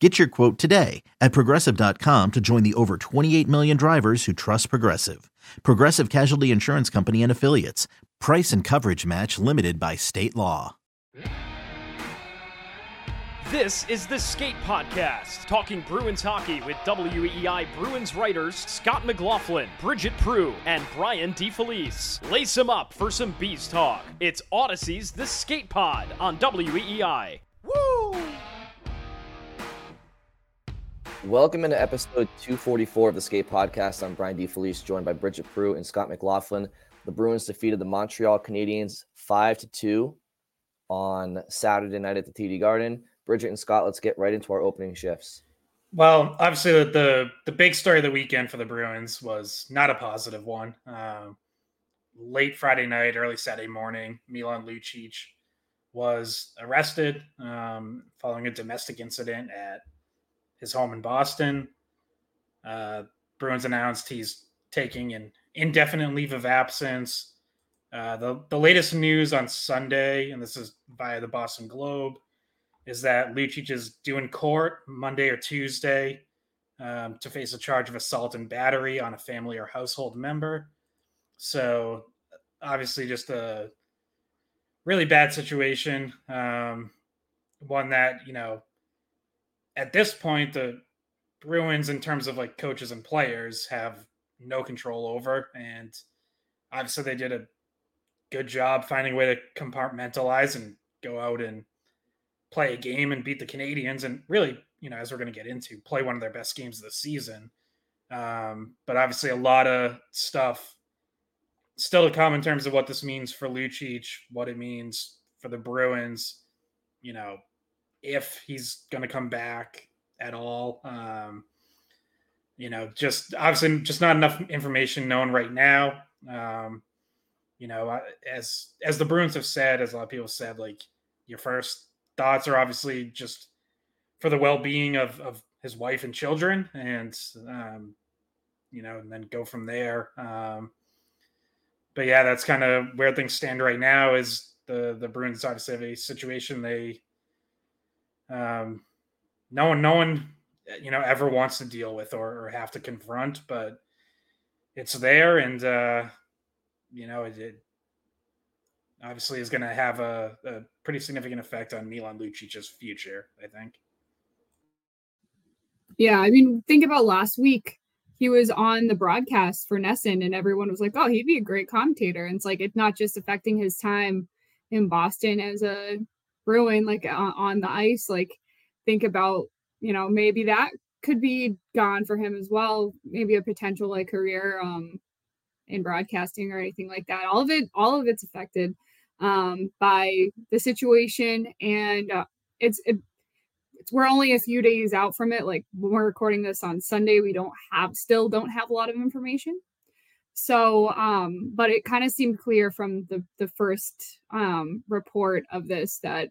Get your quote today at progressive.com to join the over 28 million drivers who trust Progressive. Progressive Casualty Insurance Company and Affiliates. Price and coverage match limited by state law. This is the Skate Podcast, talking Bruins hockey with WEEI Bruins writers Scott McLaughlin, Bridgette Proulx, and Brian DeFelice. Lace them up for some Bees talk. It's Audacy's The Skate Pod on WEEI. Woo! Welcome into episode 244 of the Skate Podcast. I'm Brian DeFelice, joined by Bridgette Proulx and Scott McLaughlin. The Bruins defeated the Montreal Canadiens 5 to 2 on Saturday night at the TD Garden. Bridget and Scott, let's get right into our opening shifts. Well, obviously, the, the, the big story of the weekend for the Bruins was not a positive one. Uh, late Friday night, early Saturday morning, Milan Lucic was arrested um, following a domestic incident at his home in Boston. Uh, Bruins announced he's taking an indefinite leave of absence. Uh, the, the latest news on Sunday, and this is via the Boston Globe, is that Lucic is due in court Monday or Tuesday um, to face a charge of assault and battery on a family or household member. So, obviously, just a really bad situation. Um, one that, you know, at this point, the Bruins, in terms of like coaches and players, have no control over. And obviously, they did a good job finding a way to compartmentalize and go out and play a game and beat the Canadiens. And really, you know, as we're going to get into, play one of their best games of the season. Um, but obviously, a lot of stuff still to come in terms of what this means for Lucic, what it means for the Bruins. You know, if he's going to come back at all. Um, you know, just obviously just not enough information known right now. Um, you know, as as the Bruins have said, as a lot of people said, like your first thoughts are obviously just for the well being of of his wife and children, and um, you know, and then go from there. Um, but yeah, that's kind of where things stand right now. Is the the Bruins obviously have a situation they um, no one, no one, you know, ever wants to deal with or, or have to confront, but it's there, and uh, you know, it, it obviously is going to have a, a, pretty significant effect on Milan Lucic's future. I think. Yeah, I mean, think about last week. He was on the broadcast for NESN, and everyone was like, "Oh, he'd be a great commentator." And it's like it's not just affecting his time in Boston as a Bruin, like uh, on the ice. Like, think about, you know, maybe that could be gone for him as well. Maybe a potential like career um, in broadcasting or anything like that. All of it, all of it's affected um, by the situation, and uh, it's it, it's we're only a few days out from it. Like when we're recording this on Sunday, we don't have still don't have a lot of information. So, um, but it kind of seemed clear from the the first um, report of this that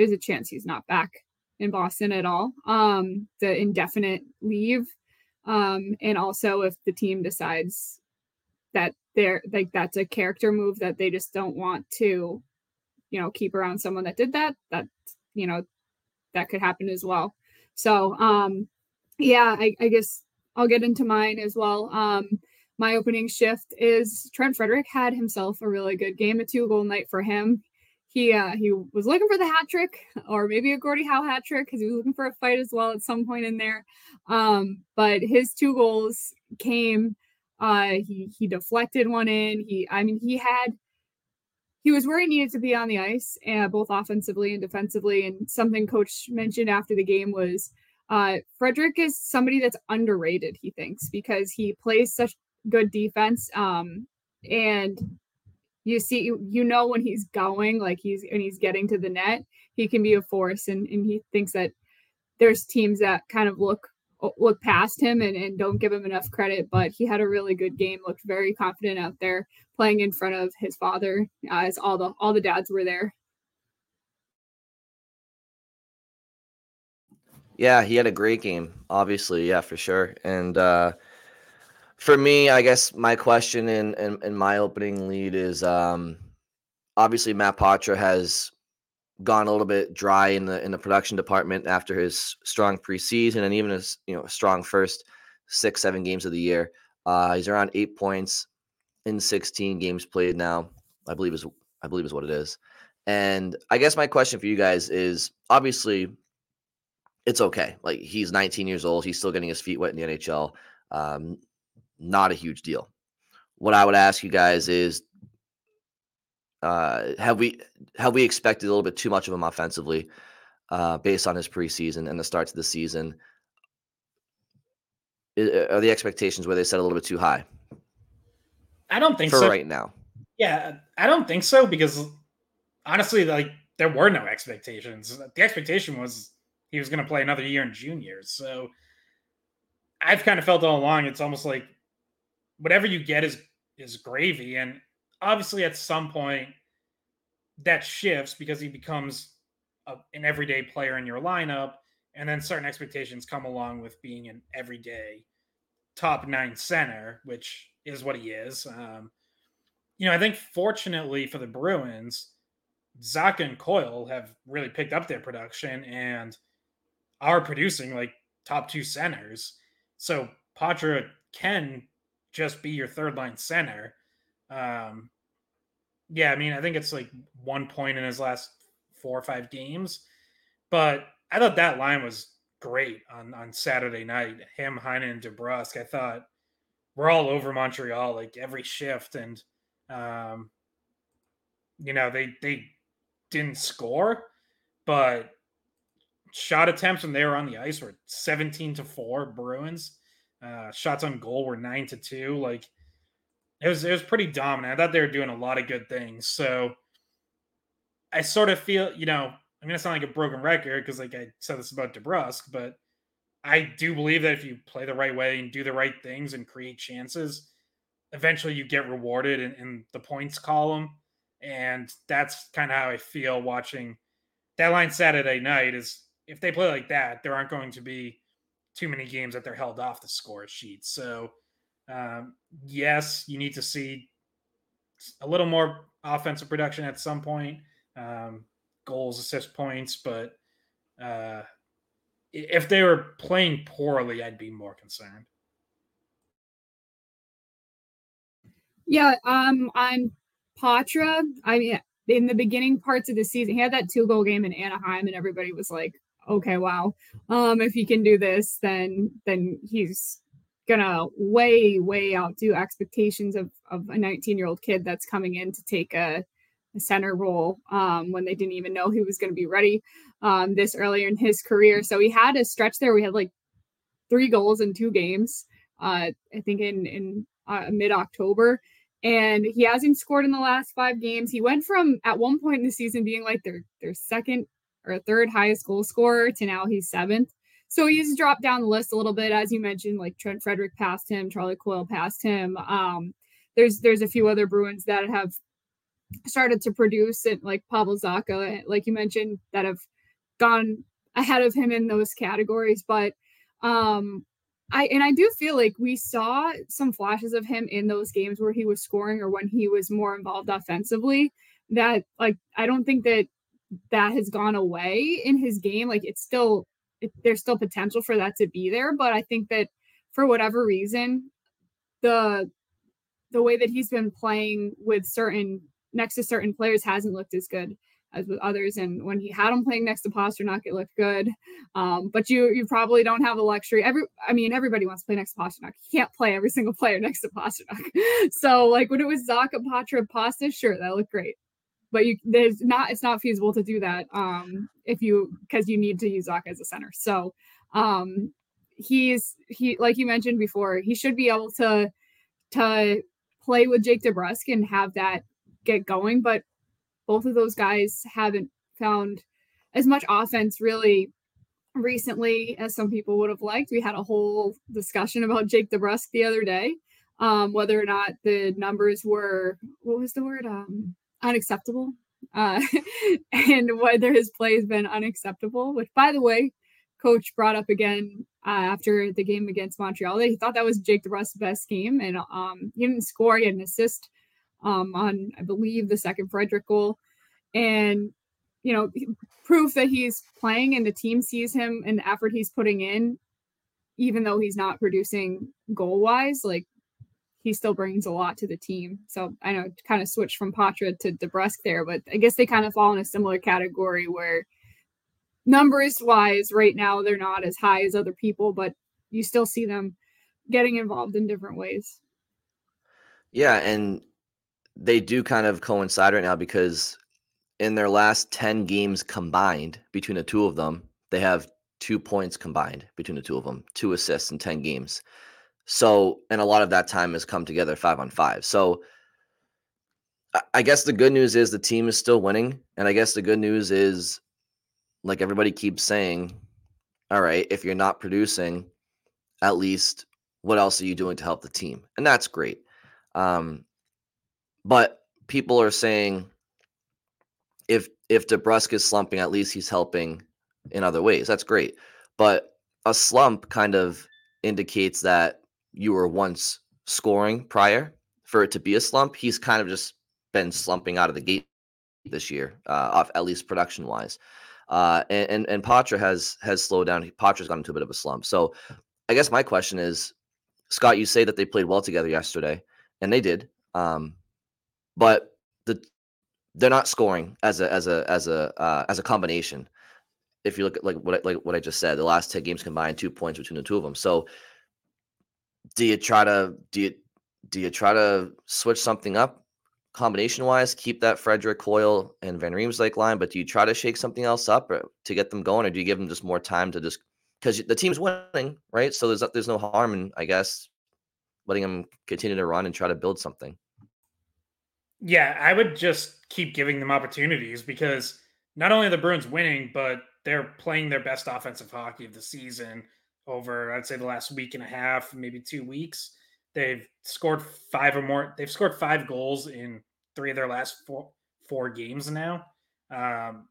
there's a chance he's not back in Boston at all. Um, the indefinite leave, um, and also if the team decides that they're like that's a character move that they just don't want to you know, keep around someone that did that, that, you know, that could happen as well. So, um, yeah, I, I guess I'll get into mine as well. Um, my opening shift is Trent Frederic had himself a really good game, a two goal night for him. He uh, he was looking for the hat trick or maybe a Gordie Howe hat trick because he was looking for a fight as well at some point in there. Um, but his two goals came. Uh, he he deflected one in. He I mean he had he was where he needed to be on the ice, uh, both offensively and defensively. And something coach mentioned after the game was uh, Frederic is somebody that's underrated, he thinks, because he plays such good defense. Um, and you see, you you know, when he's going, like he's when he's getting to the net, he can be a force. And, and he thinks that there's teams that kind of look look past him and, and don't give him enough credit, but he had a really good game, looked very confident out there playing in front of his father uh, as all the all the dads were there. Yeah, he had a great game, obviously, yeah, for sure. And uh for me, I guess my question in in, in my opening lead is um obviously Matt Poitras has gone a little bit dry in the in the production department after his strong preseason and even his you know strong first six seven games of the year. Uh, he's around eight points in 16 games played now. I believe is I believe is what it is. And I guess my question for you guys is obviously it's okay. Like he's 19 years old, he's still getting his feet wet in the NHL. Um, not a huge deal. What I would ask you guys is uh, have we have we expected a little bit too much of him offensively uh, based on his preseason and the start to the season? Are the expectations where they set a little bit too high? I don't think for so. right now. Yeah, I don't think so because honestly, like there were no expectations. The expectation was he was going to play another year in juniors. So I've kind of felt all along it's almost like whatever you get is is gravy, and obviously at some point that shifts because he becomes a, an everyday player in your lineup. And then certain expectations come along with being an everyday top nine center which is what he is. Um, you know i think fortunately for the bruins Zacha and Coyle have really picked up their production and are producing like top two centers. So Poitras can just be your third line center um, yeah, I mean, I think it's like one point in his last four or five games, but I thought that line was great on on Saturday night. Him, Heinen, and DeBrusk. I thought we're all over Montreal like every shift, and um, you know they they didn't score, but shot attempts when they were on the ice were 17 to 4 Bruins. Uh, shots on goal were 9 to 2. Like it was it was pretty dominant. I thought they were doing a lot of good things. So I sort of feel, you know, I'm gonna sound like a broken record because like I said this about DeBrusk, but I do believe that if you play the right way and do the right things and create chances, eventually you get rewarded in, in the points column. And that's kind of how I feel watching that line Saturday night is if they play like that, there aren't going to be too many games that they're held off the score sheet. So um, yes, you need to see a little more offensive production at some point, um, goals, assist points, but uh, if they were playing poorly, I'd be more concerned. Yeah, um, on Poitras, I mean, in the beginning parts of the season, he had that two goal game in Anaheim, and everybody was like, "Okay, wow, um, if he can do this, then then he's gonna way way outdo expectations of of a 19 year old kid that's coming in to take a, a center role um, when they didn't even know he was going to be ready um, this earlier in his career. So he had a stretch there. We had like three goals in two games. Uh, I think in in uh, mid October, and he hasn't scored in the last five games. He went from at one point in the season being like their their second or third highest goal scorer to now he's seventh. So he's dropped down the list a little bit, as you mentioned, like Trent Frederic passed him, Charlie Coyle passed him. Um, there's there's a few other Bruins that have started to produce it, like Pavel Zacha, like you mentioned, that have gone ahead of him in those categories. But um, I and I do feel like we saw some flashes of him in those games where he was scoring or when he was more involved offensively that like I don't think that that has gone away in his game. Like it's still it, there's still potential for that to be there, but I think that for whatever reason, the the way that he's been playing with certain next to certain players hasn't looked as good as with others. And when he had him playing next to Pastrnak, it looked good. Um, but you you probably don't have the luxury. Every I mean, everybody wants to play next to Pastrnak. You can't play every single player next to Pastrnak. so like when it was Zacha, Poitras, Pasta, sure, that looked great. But you there's not it's not feasible to do that um if you because you need to use Zacha as a center. So um he's he like you mentioned before, he should be able to to play with Jake DeBrusk and have that get going. But both of those guys haven't found as much offense really recently as some people would have liked. We had a whole discussion about Jake DeBrusk the other day, um, whether or not the numbers were what was the word um, unacceptable, uh, and whether his play has been unacceptable. Which, by the way, coach brought up again uh, after the game against Montreal. He thought that was Jake DeBrusk's best game, and um, he didn't score. He had an assist um, on, I believe, the second Frederic goal, and you know, proof that he's playing and the team sees him and the effort he's putting in, even though he's not producing goal wise. Like he still brings a lot to the team. So I know kind of switched from Poitras to DeBrusk there, but I guess they kind of fall in a similar category where numbers wise right now they're not as high as other people but you still see them getting involved in different ways yeah and they do kind of coincide right now because in their last 10 games combined between the two of them they have two points combined between the two of them two assists in 10 games so and a lot of that time has come together five on five so I guess the good news is the team is still winning. And I guess the good news is like everybody keeps saying, all right, if you're not producing, at least what else are you doing to help the team? And that's great. Um, but people are saying if if DeBrusk is slumping, at least he's helping in other ways. That's great. But a slump kind of indicates that you were once scoring prior for it to be a slump. He's kind of just been slumping out of the gate this year, uh, off at least production wise. Uh, and, and and Poitras has has slowed down. Poitras's gone into a bit of a slump. So, I guess my question is, Scott, you say that they played well together yesterday, and they did. Um, but the they're not scoring as a as a as a uh, as a combination. If you look at like what I, like what I just said, the last ten games combined, two points between the two of them. So, do you try to do you do you try to switch something up combination wise, keep that Frederic Coyle and Van Riemsdyk line, but do you try to shake something else up uh, to get them going, or do you give them just more time to just because the team's winning, right? So there's there's no harm in I guess letting them continue to run and try to build something. Yeah, I would just keep giving them opportunities because not only are the Bruins winning, but they're playing their best offensive hockey of the season over I'd say the last week and a half, maybe two weeks. They've scored five or more. They've scored five goals in three of their last four four games now. Um,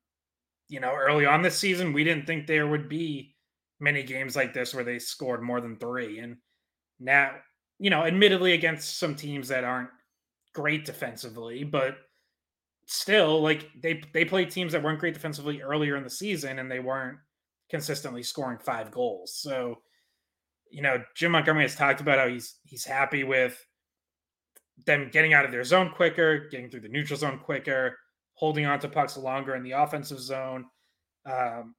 you know, early on this season, we didn't think there would be many games like this where they scored more than three. And now, you know, admittedly against some teams that aren't great defensively, but still, like they they played teams that weren't great defensively earlier in the season, and they weren't consistently scoring five goals. So you know, Jim Montgomery has talked about how he's he's happy with them getting out of their zone quicker, getting through the neutral zone quicker, holding on to pucks longer in the offensive zone, um,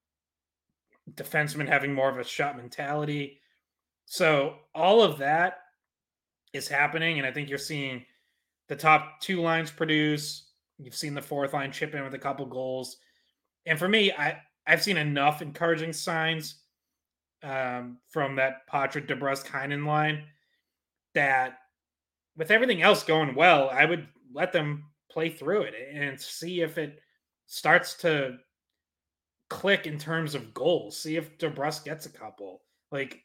defensemen having more of a shot mentality. So all of that is happening, and I think you're seeing the top two lines produce. You've seen the fourth line chip in with a couple goals, and for me, I I've seen enough encouraging signs um, from that Poitras DeBrusk Heinen line that with everything else going well, I would let them play through it and see if it starts to click in terms of goals. See if DeBrusk gets a couple. Like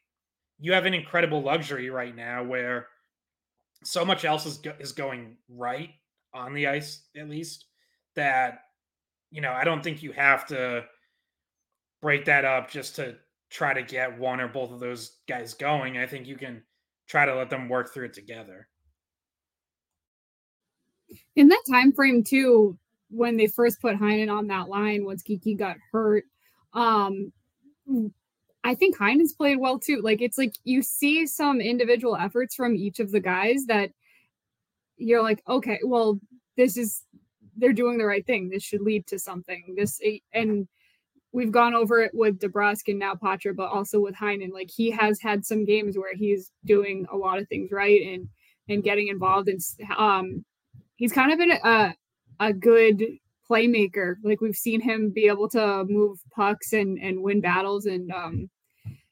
you have an incredible luxury right now where so much else is go- is going right on the ice at least that you know I don't think you have to break that up just to try to get one or both of those guys going. I think you can try to let them work through it together. In that time frame too, when they first put Heinen on that line once Geekie got hurt. Um, I think Heinen's played well too. Like it's like you see some individual efforts from each of the guys that you're like, okay, well, this is they're doing the right thing. This should lead to something. This and we've gone over it with DeBrusk and now Poitras, but also with Heinen. Like he has had some games where he's doing a lot of things right and and getting involved. And um, he's kind of been a a good playmaker. Like we've seen him be able to move pucks and and win battles. And um,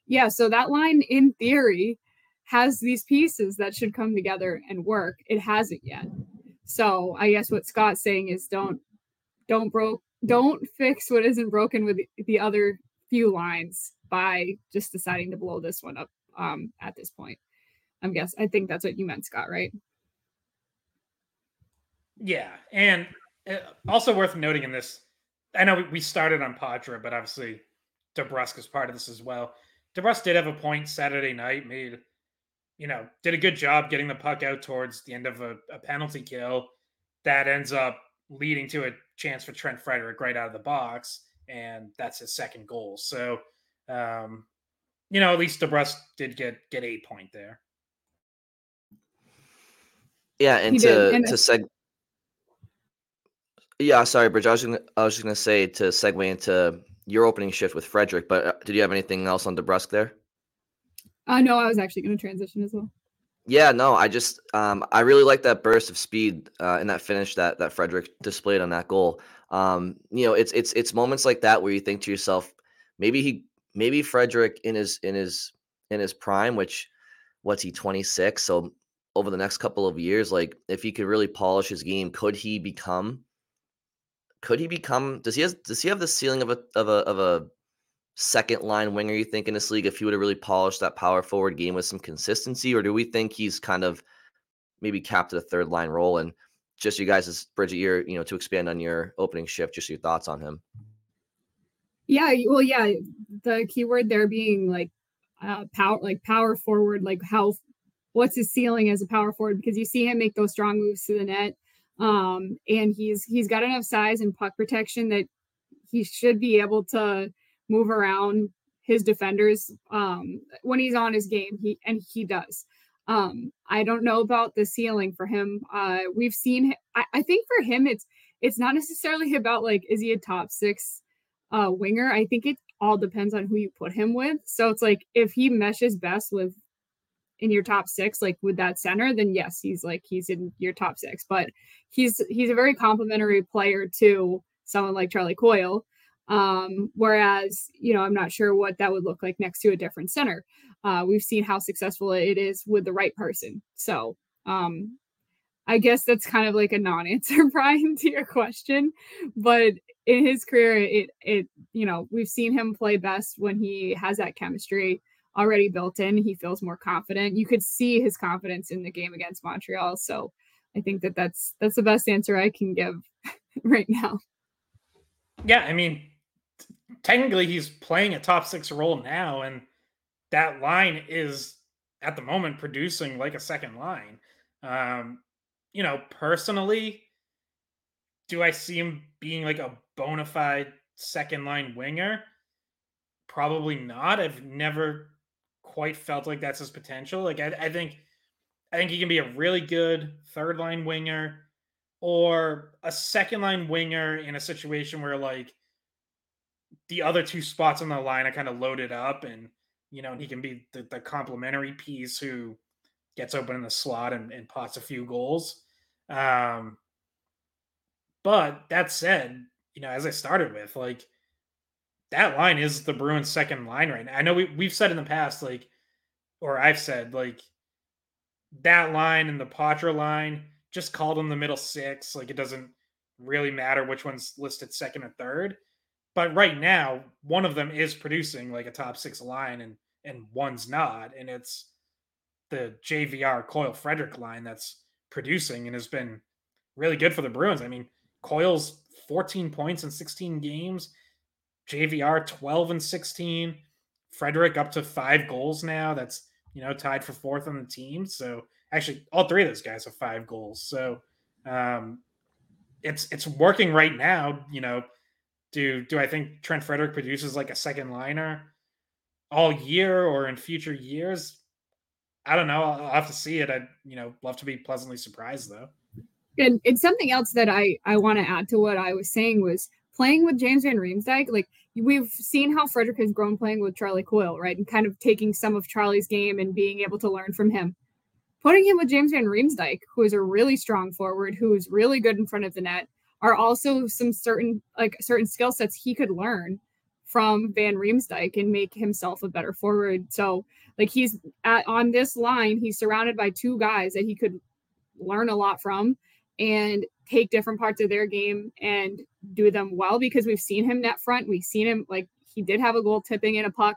yeah, so that line in theory has these pieces that should come together and work. It hasn't yet. So I guess what Scott's saying is don't don't broke don't fix what isn't broken with the other few lines by just deciding to blow this one up um, at this point. I'm guess I think that's what you meant, Scott, right? Yeah, and uh, also worth noting in this, I know we started on Poitras, but obviously DeBrusk is part of this as well. DeBrusk did have a point Saturday night, made you know, did a good job getting the puck out towards the end of a, a penalty kill that ends up leading to a chance for Trent Frederic right out of the box, and that's his second goal. So, um, you know, at least DeBrusk did get get a point there. Yeah, and he to and to seg. Yeah, sorry, Bridge. I was gonna I was just gonna say to segue into your opening shift with Frederic, but uh, did you have anything else on DeBrusk there? Uh, no, I was actually going to transition as well. Yeah, no, I just um, I really like that burst of speed uh, and that finish that that Frederic displayed on that goal. Um, you know, it's it's it's moments like that where you think to yourself, maybe he maybe Frederic in his in his in his prime, which what's he 26? So over the next couple of years, like if he could really polish his game, could he become could he become does he has does he have the ceiling of a of a of a second line winger you think in this league if he would have really polished that power forward game with some consistency, or do we think he's kind of maybe capped at a third line role? And just you guys, as Bridgette, your you know to expand on your opening shift, just your thoughts on him. Yeah, well, yeah, the keyword there being like uh, power, like power forward, like how what's his ceiling as a power forward because you see him make those strong moves to the net, um, and he's he's got enough size and puck protection that he should be able to move around his defenders um, when he's on his game. He and he does. Um, I don't know about the ceiling for him. Uh, we've seen. I, I think for him, it's it's not necessarily about like is he a top six uh, winger. I think it all depends on who you put him with. So it's like if he meshes best with in your top six, like with that center, then yes, he's like he's in your top six. But he's he's a very complimentary player to someone like Charlie Coyle. Um, whereas, you know, I'm not sure what that would look like next to a different center. Uh, we've seen how successful it is with the right person. So um, I guess that's kind of like a non-answer, Brian, to your question. But in his career, it it you know we've seen him play best when he has that chemistry already built in. He feels more confident. You could see his confidence in the game against Montreal. So I think that that's that's the best answer I can give right now. Yeah, I mean, technically he's playing a top six role now, and that line is at the moment producing like a second line. Um, you know, personally, do I see him being like a bona fide second line winger? Probably not. I've never quite felt like that's his potential. Like I, I think I think he can be a really good third line winger or a second line winger in a situation where like the other two spots on the line are kind of loaded up, and you know, and he can be the, the complementary piece who gets open in the slot and, and pots a few goals. Um, but that said, you know, as I started with, like that line is the Bruins' second line right now. I know we we've said in the past, like, or I've said, like, that line and the Poitras line just called them the middle six. Like, it doesn't really matter which one's listed second or third. But right now, one of them is producing like a top six line, and and one's not, and it's the JVR Coyle Frederic line that's producing and has been really good for the Bruins. I mean, Coyle's 14 points in 16 games, JVR 12 and 16, Frederic up to five goals now. That's you know tied for fourth on the team. So actually, all three of those guys have five goals. So um, it's it's working right now. You know, do do I think Trent Frederic produces like a second liner all year or in future years? I don't know. I'll, have to see it. I'd you know love to be pleasantly surprised though. And it's something else that I I want to add to what I was saying was playing with James Van Riemsdyk. Like we've seen how Frederic has grown playing with Charlie Coyle, right, and kind of taking some of Charlie's game and being able to learn from him. Putting him with James Van Riemsdyk, who is a really strong forward, who is really good in front of the net, are also some certain like certain skill sets he could learn from Van Riemsdyk and make himself a better forward. So like he's at on this line, he's surrounded by two guys that he could learn a lot from and take different parts of their game and do them well because we've seen him net front. We've seen him like he did have a goal tipping in a puck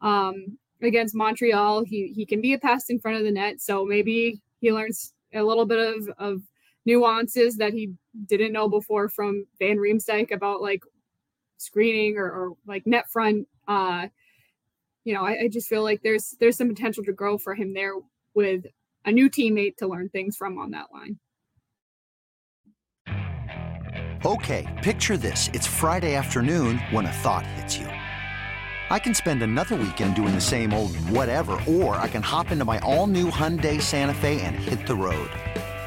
um, against Montreal. He he can be a pass in front of the net, so maybe he learns a little bit of of nuances that he didn't know before from Van Riemsdyk about like screening or, or like net front. Uh, you know, I, I just feel like there's there's some potential to grow for him there with a new teammate to learn things from on that line. Okay, picture this. It's Friday afternoon when a thought hits you. I can spend another weekend doing the same old whatever, or I can hop into my all new Hyundai Santa Fe and hit the road.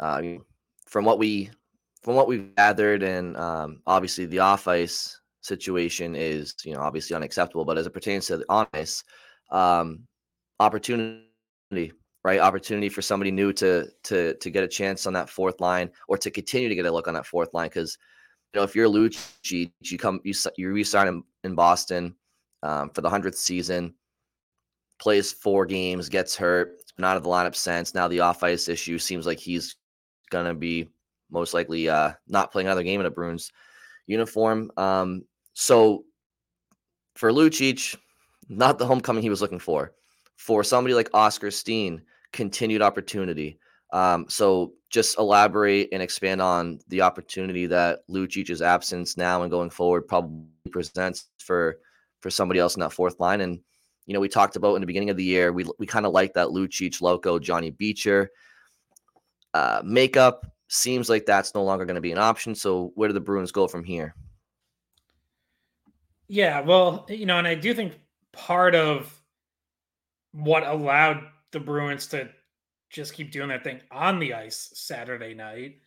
uh, from what we from what we've gathered, and um, obviously the off ice situation is you know obviously unacceptable. But as it pertains to the on ice, um, opportunity, right? Opportunity for somebody new to to to get a chance on that fourth line or to continue to get a look on that fourth line. Because you know, if you're Lucic, you come you you resign in, in Boston um, for the hundredth season, plays four games, gets hurt, been out of the lineup since. Now the off ice issue seems like he's gonna be most likely uh, not playing another game in a Bruins uniform. Um, so for Lucic, not the homecoming he was looking for. For somebody like Oskar Steen, continued opportunity. Um, so just elaborate and expand on the opportunity that Lucic's absence now and going forward probably presents for for somebody else in that fourth line. And you know, we talked about in the beginning of the year, we we kind of like that Lucic, Lauko, Johnny Beecher uh, makeup. Seems like that's no longer going to be an option. So where do the Bruins go from here? Yeah, well, you know, and I do think part of what allowed the Bruins to just keep doing their thing on the ice Saturday night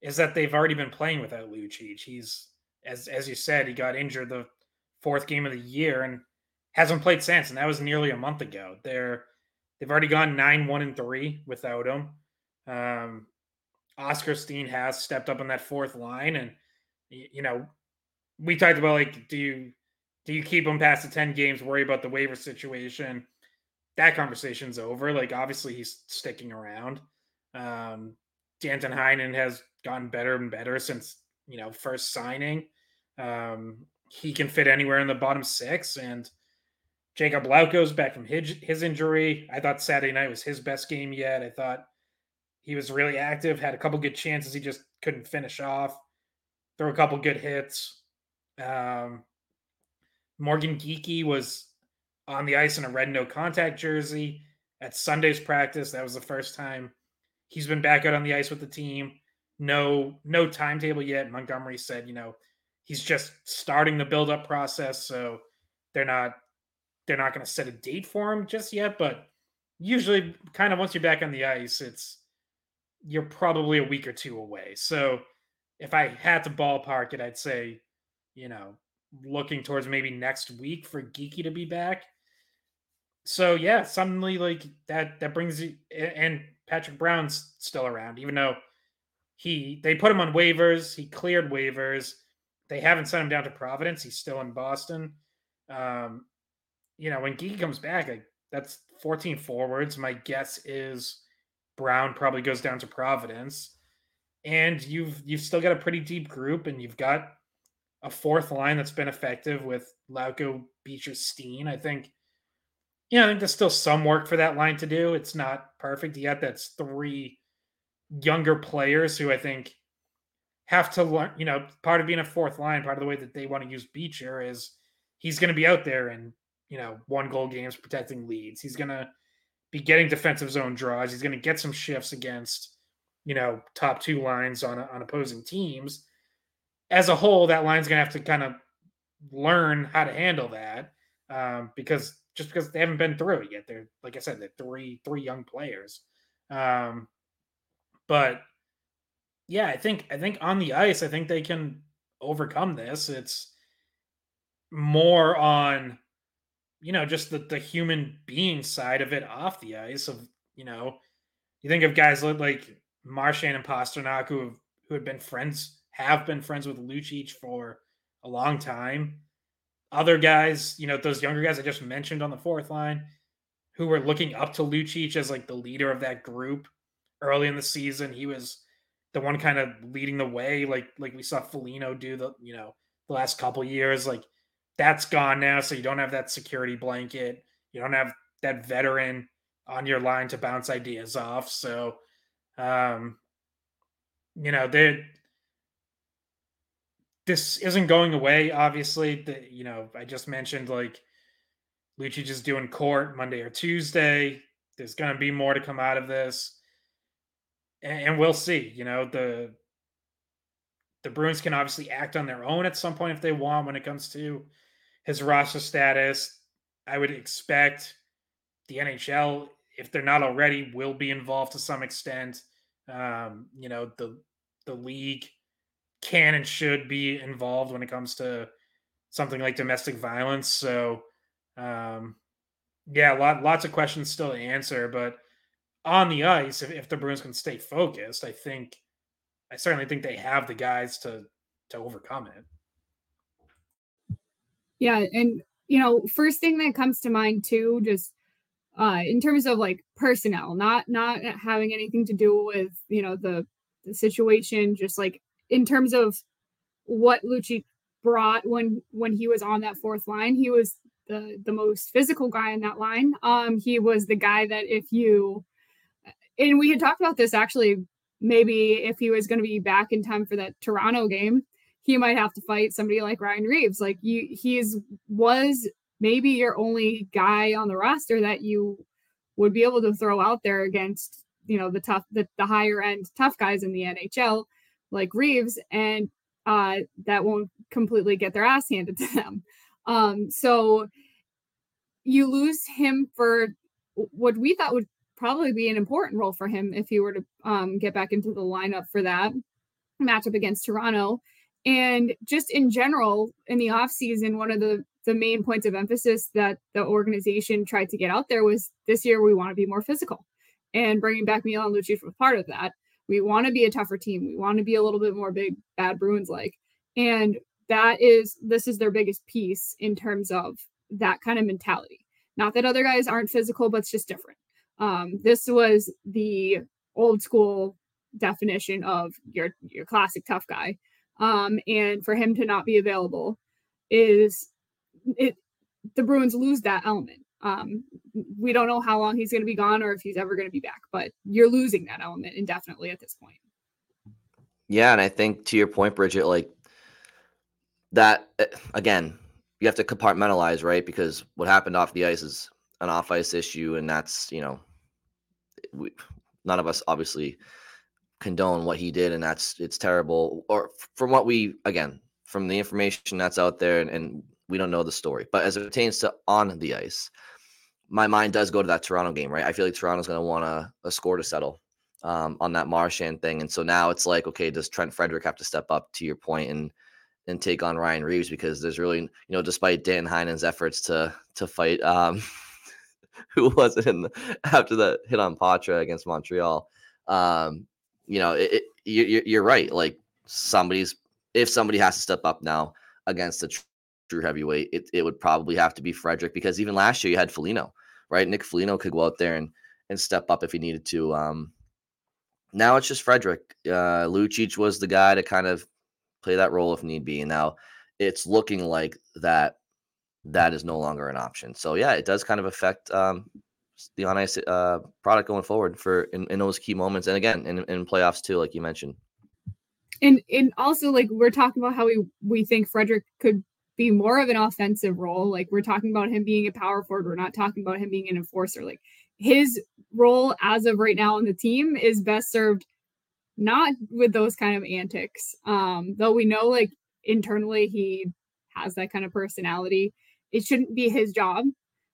is that they've already been playing without Lucic. He's as as you said, he got injured the fourth game of the year and hasn't played since, and that was nearly a month ago. They're they've already gone nine one and three without him. Um, Oskar Steen has stepped up on that fourth line, and you know we talked about like do you do you keep him past the 10 games, worry about the waiver situation? That conversation's over. Like, obviously, he's sticking around. Um, Danton Heinen has gotten better and better since, you know, first signing. Um, he can fit anywhere in the bottom six. And Jakub Lauko's back from his, his injury. I thought Saturday night was his best game yet. I thought he was really active, had a couple good chances. He just couldn't finish off, throw a couple good hits. Um, Morgan Geekie was on the ice in a red no contact jersey at Sunday's practice. That was the first time he's been back out on the ice with the team. No, no timetable yet. Montgomery said, you know, he's just starting the build up process, so they're not they're not going to set a date for him just yet. But usually, kind of once you're back on the ice, it's you're probably a week or two away. So if I had to ballpark it, I'd say, you know, looking towards maybe next week for Geekie to be back. So yeah, suddenly like that that brings you and Patrick Brown's still around, even though he they put him on waivers, he cleared waivers. They haven't sent him down to Providence. He's still in Boston. Um, you know, when Geekie comes back, like, that's 14 forwards. My guess is Brown probably goes down to Providence. And you've you've still got a pretty deep group, and you've got a fourth line that's been effective with Lauko, Beecher, Steen. I think, yeah, I think there's still some work for that line to do. It's not perfect yet. That's three younger players who I think have to learn. You know, part of being a fourth line, part of the way that they want to use Beecher is he's going to be out there and you know one goal games protecting leads. He's going to be getting defensive zone draws. He's going to get some shifts against you know top two lines on on opposing teams as a whole, that line's going to have to kind of learn how to handle that um, because just because they haven't been through it yet. They're like I said, they're three three young players. Um, but yeah, I think I think on the ice, I think they can overcome this. It's more on you know just the the human being side of it off the ice. Of you know, you think of guys like Marchand and Pastrnak who have who had been friends have been friends with Lucic for a long time. Other guys, you know, those younger guys I just mentioned on the fourth line who were looking up to Lucic as like the leader of that group early in the season. He was the one kind of leading the way, like like we saw Foligno do the, you know, the last couple years. Like that's gone now. So you don't have that security blanket. You don't have that veteran on your line to bounce ideas off. So um, you know, they this isn't going away. Obviously, the, you know, I just mentioned like Lucic is doing court Monday or Tuesday. There's going to be more to come out of this, and, and we'll see. You know, the the Bruins can obviously act on their own at some point if they want when it comes to his roster status. I would expect the NHL, if they're not already, will be involved to some extent. Um, you know, the the league can and should be involved when it comes to something like domestic violence. So, um, yeah, lot, lots of questions still to answer. But on the ice, if, if the Bruins can stay focused, I think, I certainly think they have the guys to to overcome it. Yeah, and you know, first thing that comes to mind too, just uh in terms of like personnel, not not having anything to do with you know the the situation, just like in terms of what Lucic brought when when he was on that fourth line, he was the the most physical guy in that line. Um, he was the guy that if you and we had talked about this actually, maybe if he was going to be back in time for that Toronto game, he might have to fight somebody like Ryan Reaves. Like you, he's was maybe your only guy on the roster that you would be able to throw out there against you know the tough the, the higher end tough guys in the NHL like Reeves and uh, that won't completely get their ass handed to them. Um, so you lose him for what we thought would probably be an important role for him if he were to um, get back into the lineup for that matchup against Toronto. And just in general, in the offseason, one of the the main points of emphasis that the organization tried to get out there was this year we want to be more physical. And bringing back Milan Lucic was part of that. We want to be a tougher team. We want to be a little bit more big bad Bruins like. And that is this is their biggest piece in terms of that kind of mentality. Not that other guys aren't physical, but it's just different. Um, this was the old school definition of your your classic tough guy. Um, and for him to not be available is it the Bruins lose that element. Um, we don't know how long he's going to be gone or if he's ever going to be back, but you're losing that element indefinitely at this point. Yeah, and I think to your point, Bridgette, like that eh, again, you have to compartmentalize, right? Because what happened off the ice is an off ice issue, and that's you know, we, none of us obviously condone what he did, and that's it's terrible. Or from what we again, from the information that's out there, and, and we don't know the story, but as it pertains to on the ice, my mind does go to that Toronto game, right? I feel like Toronto's going to want a, a score to settle um, on that Marchand thing, and so now it's like, okay, does Trent Frederic have to step up? To your point, and and take on Ryan Reaves because there's really, you know, despite Dan Heinen's efforts to to fight um who was it in the, after the hit on Poitras against Montreal. Um, you know, it, it, you, you're right. Like somebody's if somebody has to step up now against the true heavyweight, it, it would probably have to be Frederic because even last year you had Foligno, right? Nick Foligno could go out there and and step up if he needed to. Um, now it's just Frederic. Uh, Lucic was the guy to kind of play that role if need be. And now it's looking like that that is no longer an option. So yeah, it does kind of affect um, the on ice uh, product going forward for in, in, those key moments, and again in, in playoffs too, like you mentioned. And and also like we're talking about how we we think Frederic could be more of an offensive role. Like we're talking about him being a power forward. We're not talking about him being an enforcer. Like his role as of right now on the team is best served not with those kind of antics. Um, though we know like internally he has that kind of personality. It shouldn't be his job.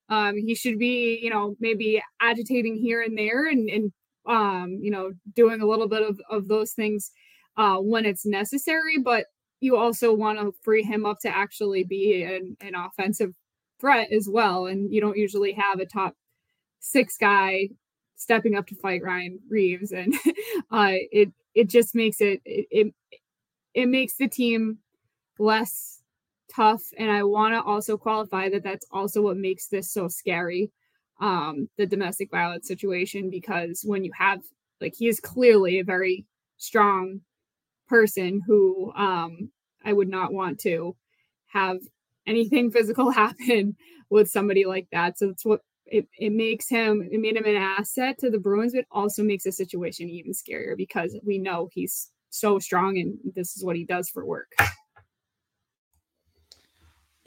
Um, he should be, you know, maybe agitating here and there and, and um, you know, doing a little bit of, of those things uh, when it's necessary. But you also want to free him up to actually be an, an offensive threat as well. And you don't usually have a top six guy stepping up to fight Ryan Reaves. and uh, it it just makes it, it it it makes the team less tough. And I want to also qualify that that's also what makes this so scary, um, the domestic violence situation, because when you have like he is clearly a very strong person who um, I would not want to have anything physical happen with somebody like that. So it's what it, it makes him it made him an asset to the Bruins, but also makes the situation even scarier because we know he's so strong and this is what he does for work.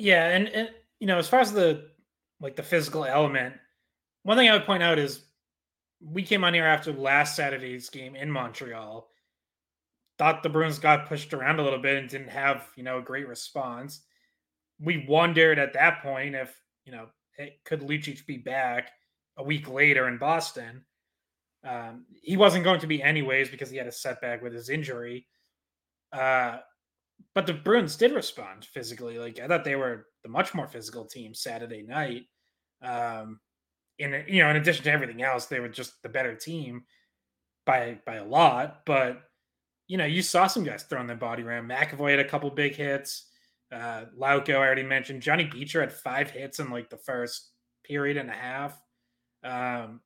Yeah, and, and you know, as far as the like the physical element, one thing I would point out is we came on here after last Saturday's game in Montreal. Thought the Bruins got pushed around a little bit and didn't have, you know, a great response. We wondered at that point if, you know, could Lucic be back a week later in Boston? Um, he wasn't going to be anyways because he had a setback with his injury. Uh, but the Bruins did respond physically. Like I thought they were the much more physical team Saturday night. Um, in you know, in addition to everything else, they were just the better team by by a lot. But you know, you saw some guys throwing their body around. McAvoy had a couple big hits. Uh, Lauko, I already mentioned. Johnny Beecher had five hits in like the first period and a half. Um,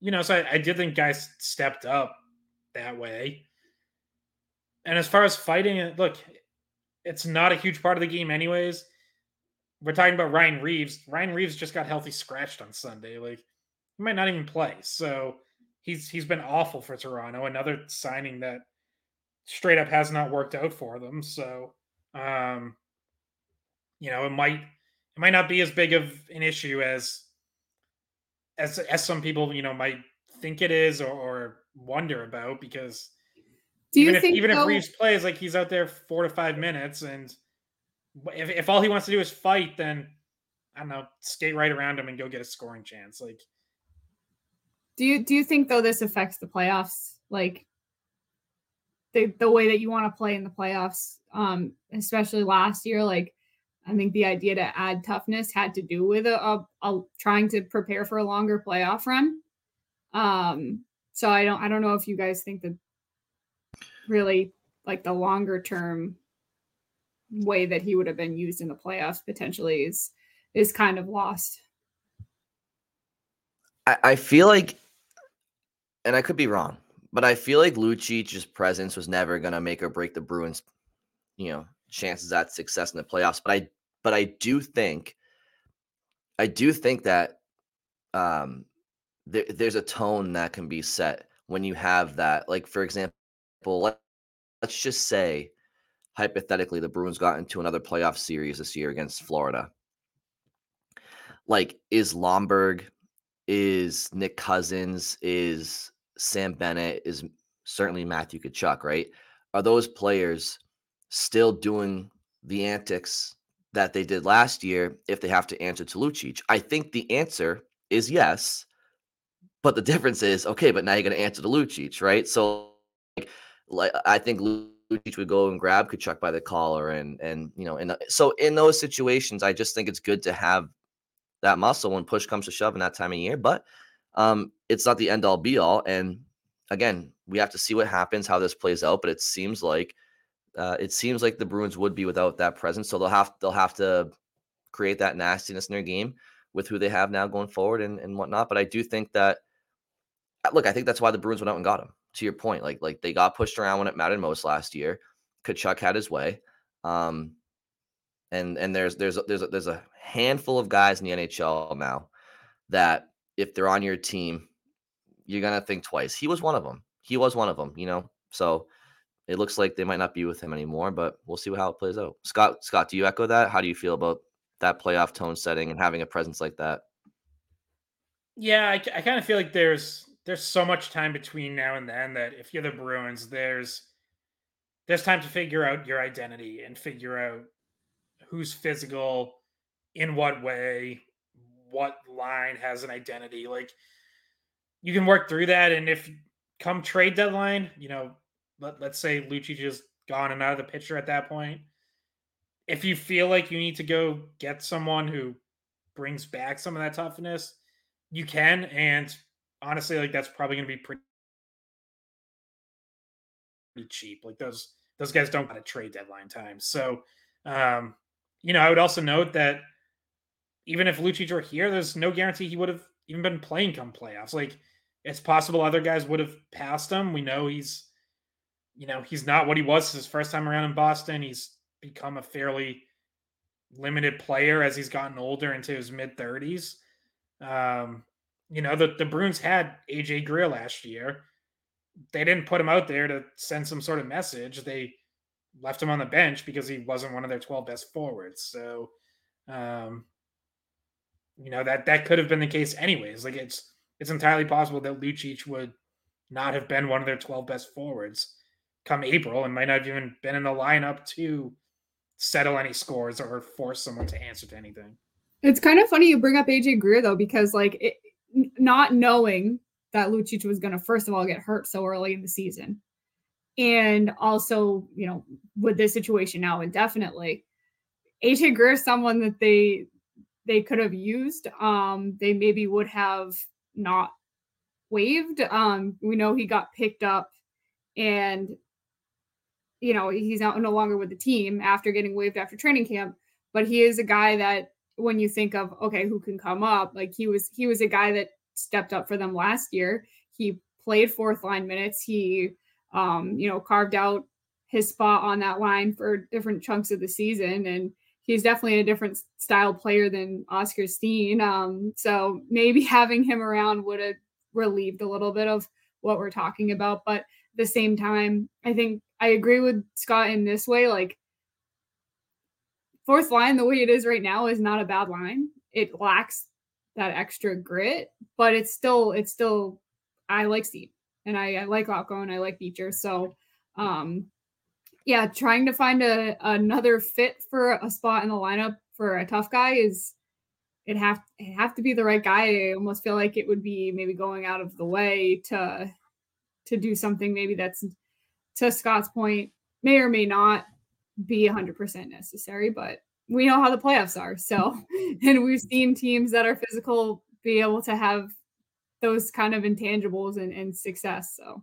you know, so I, I did think guys stepped up that way. And as far as fighting it, look, it's not a huge part of the game, anyways. We're talking about Ryan Reaves. Ryan Reaves just got healthy scratched on Sunday. Like he might not even play. So he's he's been awful for Toronto. Another signing that straight up has not worked out for them. So um you know, it might it might not be as big of an issue as as as some people, you know, might think it is or, or wonder about because do you even think if even though, if Reaves plays like he's out there four to five minutes and if, if all he wants to do is fight, then I don't know, skate right around him and go get a scoring chance. Like do you do you think though this affects the playoffs? Like the the way that you want to play in the playoffs, um, especially last year, like I think the idea to add toughness had to do with a, a, a, trying to prepare for a longer playoff run. Um, so I don't I don't know if you guys think that really like the longer term way that he would have been used in the playoffs potentially is is kind of lost. I, I feel like, and I could be wrong, but I feel like Lucic's presence was never to make or break the Bruins, you know, chances at success in the playoffs. But I but I do think I do think that um there, there's a tone that can be set when you have that. Like for example, let, let's just say hypothetically the Bruins got into another playoff series this year against Florida. Like is Lomberg, is Nick Cousins, is Sam Bennett, is certainly Matthew Tkachuk, right? Are those players still doing the antics that they did last year if they have to answer to Lucic? I think the answer is yes. But the difference is okay, but now you're going to answer to Lucic, right? So, like, like I think Lucic would go and grab Tkachuk by the collar, and and you know, and so in those situations, I just think it's good to have that muscle when push comes to shove in that time of year. But um, it's not the end all be all. And again, we have to see what happens, how this plays out. But it seems like uh, it seems like the Bruins would be without that presence, so they'll have they'll have to create that nastiness in their game with who they have now going forward and, and whatnot. But I do think that look, I think that's why the Bruins went out and got him. To your point, like like they got pushed around when it mattered most last year. Tkachuk had his way. Um, and and there's there's there's a, there's a handful of guys in the NHL now that if they're on your team, you're gonna think twice. He was one of them. He was one of them. You know, so it looks like they might not be with him anymore, but we'll see how it plays out. Scott, Scott, do you echo that? How do you feel about that playoff tone setting and having a presence like that? Yeah, I, I kind of feel like there's there's so much time between now and then that if you're the Bruins, there's there's time to figure out your identity and figure out who's physical, in what way, what line has an identity. Like you can work through that, and if come trade deadline, you know, let, let's say Lucci just gone and out of the picture at that point. If you feel like you need to go get someone who brings back some of that toughness, you can. And honestly, like that's probably going to be pretty cheap. Like those those guys don't got a trade deadline time. So, um, you know, I would also note that even if Lucic were here, there's no guarantee he would have even been playing come playoffs. Like it's possible other guys would have passed him. We know he's, you know, he's not what he was his first time around in Boston. He's become a fairly limited player as he's gotten older into his mid 30s. Um, you know, the, the Bruins had AJ Greer last year. They didn't put him out there to send some sort of message. They left him on the bench because he wasn't one of their 12 best forwards. So, um, you know, that that could have been the case anyways. Like it's it's entirely possible that Lucic would not have been one of their 12 best forwards come April and might not have even been in the lineup to settle any scores or force someone to answer to anything. It's kind of funny you bring up AJ Greer though, because like it, not knowing that Lucic was going to first of all get hurt so early in the season, and also you know with this situation now indefinitely, AJ Greer is someone that they they could have used. Um, they maybe would have not waived. Um, we know he got picked up, and you know he's not no longer with the team after getting waived after training camp. But he is a guy that when you think of okay, who can come up, like he was he was a guy that stepped up for them last year. He played fourth line minutes. He um, you know carved out his spot on that line for different chunks of the season and he's definitely a different style player than Oskar Steen. Um, so maybe having him around would have relieved a little bit of what we're talking about. But at the same time, I think I agree with Scott in this way. Like fourth line, the way it is right now, is not a bad line. It lacks that extra grit, but it's still it's still I like Steen and I, I like Lauko and I like Beecher. So um yeah, trying to find a another fit for a spot in the lineup for a tough guy is it have it have to be the right guy. I almost feel like it would be maybe going out of the way to to do something maybe that's to Scott's point may or may not be 100% necessary, but we know how the playoffs are. So, mm-hmm. and we've seen teams that are physical be able to have those kind of intangibles and, and success. So,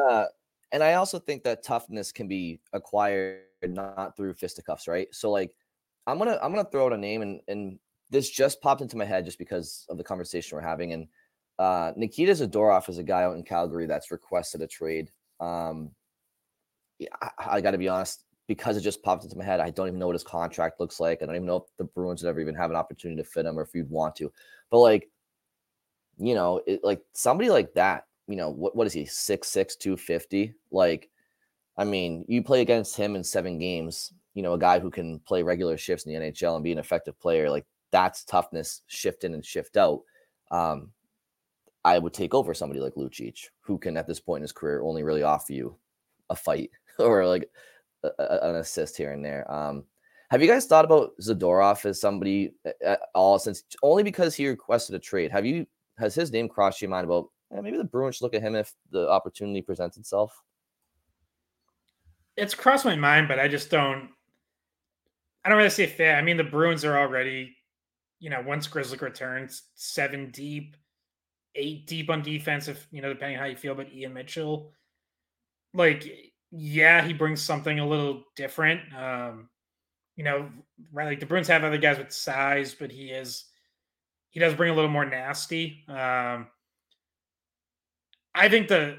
Uh, and I also think that toughness can be acquired not through fisticuffs, right? So like I'm gonna I'm gonna throw out a name and and this just popped into my head just because of the conversation we're having. And uh, Nikita Zadorov is a guy out in Calgary that's requested a trade. Um, I, I got to be honest, because it just popped into my head. I don't even know what his contract looks like. I don't even know if the Bruins would ever even have an opportunity to fit him or if you'd want to. But like, you know, it, like somebody like that you know, what, what is he, six six two fifty? Like, I mean, you play against him in seven games, you know, a guy who can play regular shifts in the NHL and be an effective player, like that's toughness, shift in and shift out. Um, I would take over somebody like Lucic, who can at this point in his career only really offer you a fight or like a, a, an assist here and there. Um, have you guys thought about Zadorov as somebody at all since only because he requested a trade? Have you has his name crossed your mind about eh, maybe the Bruins should look at him if the opportunity presents itself? It's crossed my mind, but I just don't. I don't really see it fit. I mean, the Bruins are already, you know, once Grizzly returns, seven deep, eight deep on defense. If you know, depending how you feel about Ian Mitchell, like yeah, he brings something a little different. Um, you know, right? Like the Bruins have other guys with size, but he is he does bring a little more nasty. Um, I think the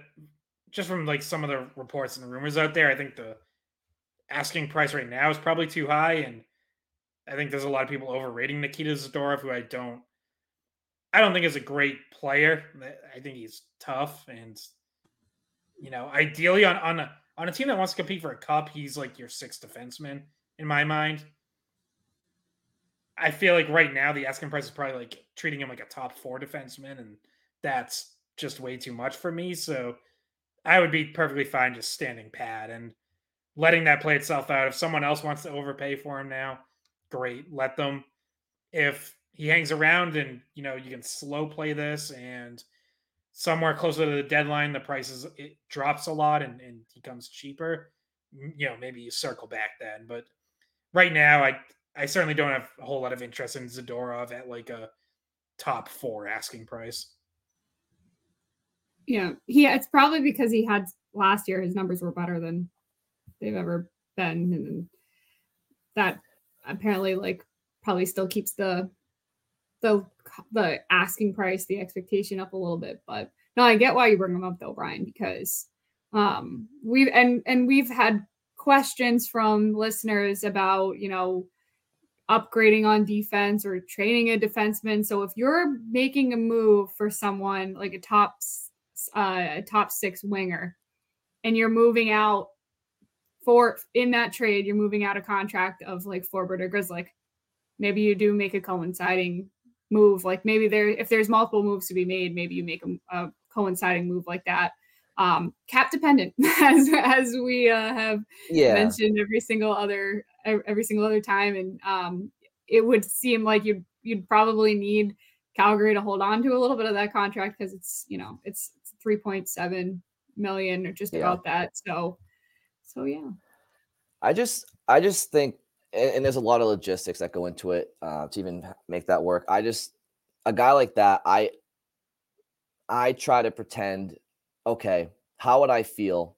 just from like some of the reports and rumors out there, I think the asking price right now is probably too high, and I think there's a lot of people overrating Nikita Zadorov, who I don't, I don't think is a great player. I think he's tough, and you know, ideally on on a on a team that wants to compete for a cup, he's like your sixth defenseman in my mind. I feel like right now the asking price is probably like treating him like a top four defenseman, and that's just way too much for me. So I would be perfectly fine just standing pat and letting that play itself out. If someone else wants to overpay for him now, great, let them. If he hangs around and you know you can slow play this and somewhere closer to the deadline the price is it drops a lot and, and he comes cheaper you know maybe you circle back then but right now, I I certainly don't have a whole lot of interest in Zadorov at like a top four asking price. Yeah, he. It's probably because he had last year. His numbers were better than they've ever been, and that apparently like probably still keeps the the the asking price, the expectation up a little bit. But no, I get why you bring him up though, Brian, because um we've and and we've had questions from listeners about, you know, upgrading on defense or training a defenseman. So if you're making a move for someone like a top uh, a top six winger, and you're moving out for in that trade, you're moving out a contract of like Forbort or Grzelcyk. Maybe you do make a coinciding move. Like maybe there, if there's multiple moves to be made, maybe you make a, a coinciding move like that um, cap dependent as as we uh, have yeah. mentioned every single other every single other time and um, it would seem like you'd you'd probably need Calgary to hold on to a little bit of that contract because it's you know it's 3.7 million or just yeah. about that so so yeah I just I just think and, and, there's a lot of logistics that go into it uh, to even make that work I just a guy like that I I try to pretend okay, how would I feel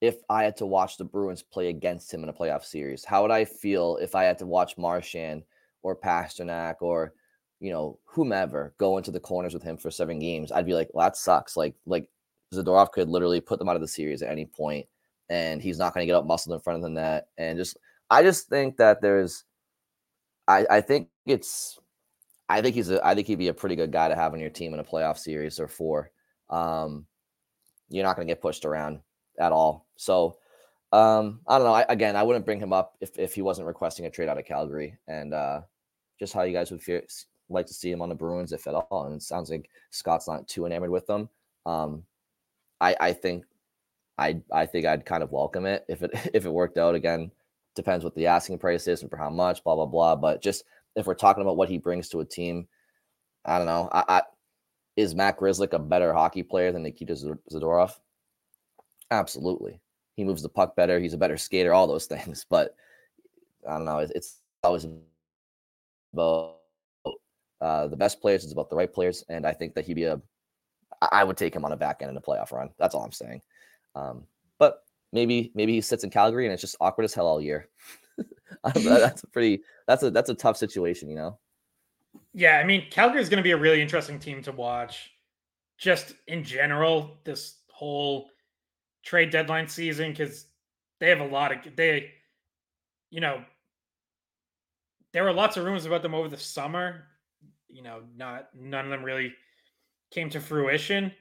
if I had to watch the Bruins play against him in a playoff series? How would I feel if I had to watch Marchand or Pastrnak or you know whomever go into the corners with him for seven games? I'd be like, well, that sucks. Like like Zadorov could literally put them out of the series at any point, and he's not going to get up muscled in front of the net. And just I just think that there's, I I think it's. I think he's a. I think he'd be a pretty good guy to have on your team in a playoff series or four. Um, you're not going to get pushed around at all. So um, I don't know. I, again, I wouldn't bring him up if, if he wasn't requesting a trade out of Calgary, and uh, just how you guys would feel, like to see him on the Bruins, if at all. And it sounds like Scott's not too enamored with them. Um, I I think I I think I'd kind of welcome it if it if it worked out. Again, depends what the asking price is and for how much, blah blah blah. But just if we're talking about what he brings to a team, I don't know. I, I is Matt Grzelcyk a better hockey player than Nikita Zadorov? Absolutely. He moves the puck better. He's a better skater, all those things. But I don't know. It's always about uh, the best players. It's about the right players. And I think that he'd be a, I would take him on a back end in a playoff run. That's all I'm saying. Um, but maybe, maybe he sits in Calgary and it's just awkward as hell all year. that's a pretty, that's a, that's a tough situation, you know? Yeah, I mean, Calgary is going to be a really interesting team to watch. Just in general, this whole trade deadline season because they have a lot of they, you know, there were lots of rumors about them over the summer. You know, not none of them really came to fruition.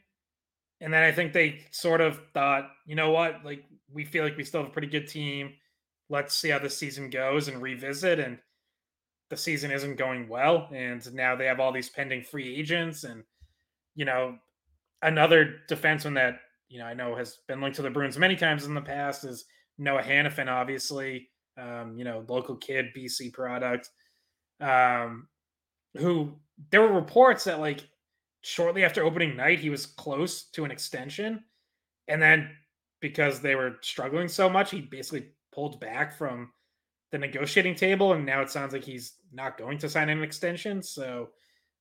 And then I think they sort of thought, you know what, like we feel like we still have a pretty good team. Let's see how the season goes and revisit. And the season isn't going well. And now they have all these pending free agents. And, you know, another defenseman that, you know, I know has been linked to the Bruins many times in the past is Noah Hanifin, obviously, um, you know, local kid, BC product, um, who there were reports that like shortly after opening night, he was close to an extension. And then because they were struggling so much, he basically pulled back from the negotiating table. And now it sounds like he's not going to sign an extension. So,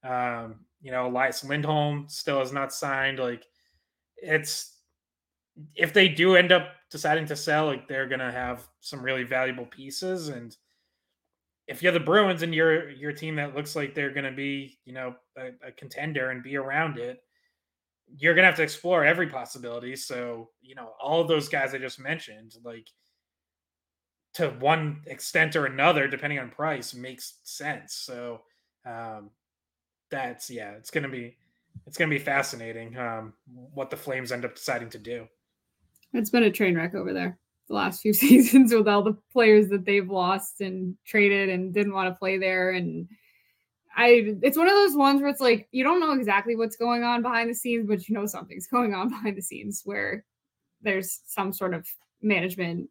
um, you know, Elias Lindholm still has not signed. Like, it's if they do end up deciding to sell, like they're gonna have some really valuable pieces. And if you're the Bruins and you're your team that looks like they're gonna be, you know, a, a contender and be around it, you're gonna have to explore every possibility. So, you know, all those guys I just mentioned, like to one extent or another, depending on price, makes sense. So um that's yeah, it's gonna be it's gonna be fascinating um what the Flames end up deciding to do. It's been a train wreck over there the last few seasons with all the players that they've lost and traded and didn't want to play there. And I, it's one of those ones where it's like you don't know exactly what's going on behind the scenes, but you know something's going on behind the scenes where there's some sort of management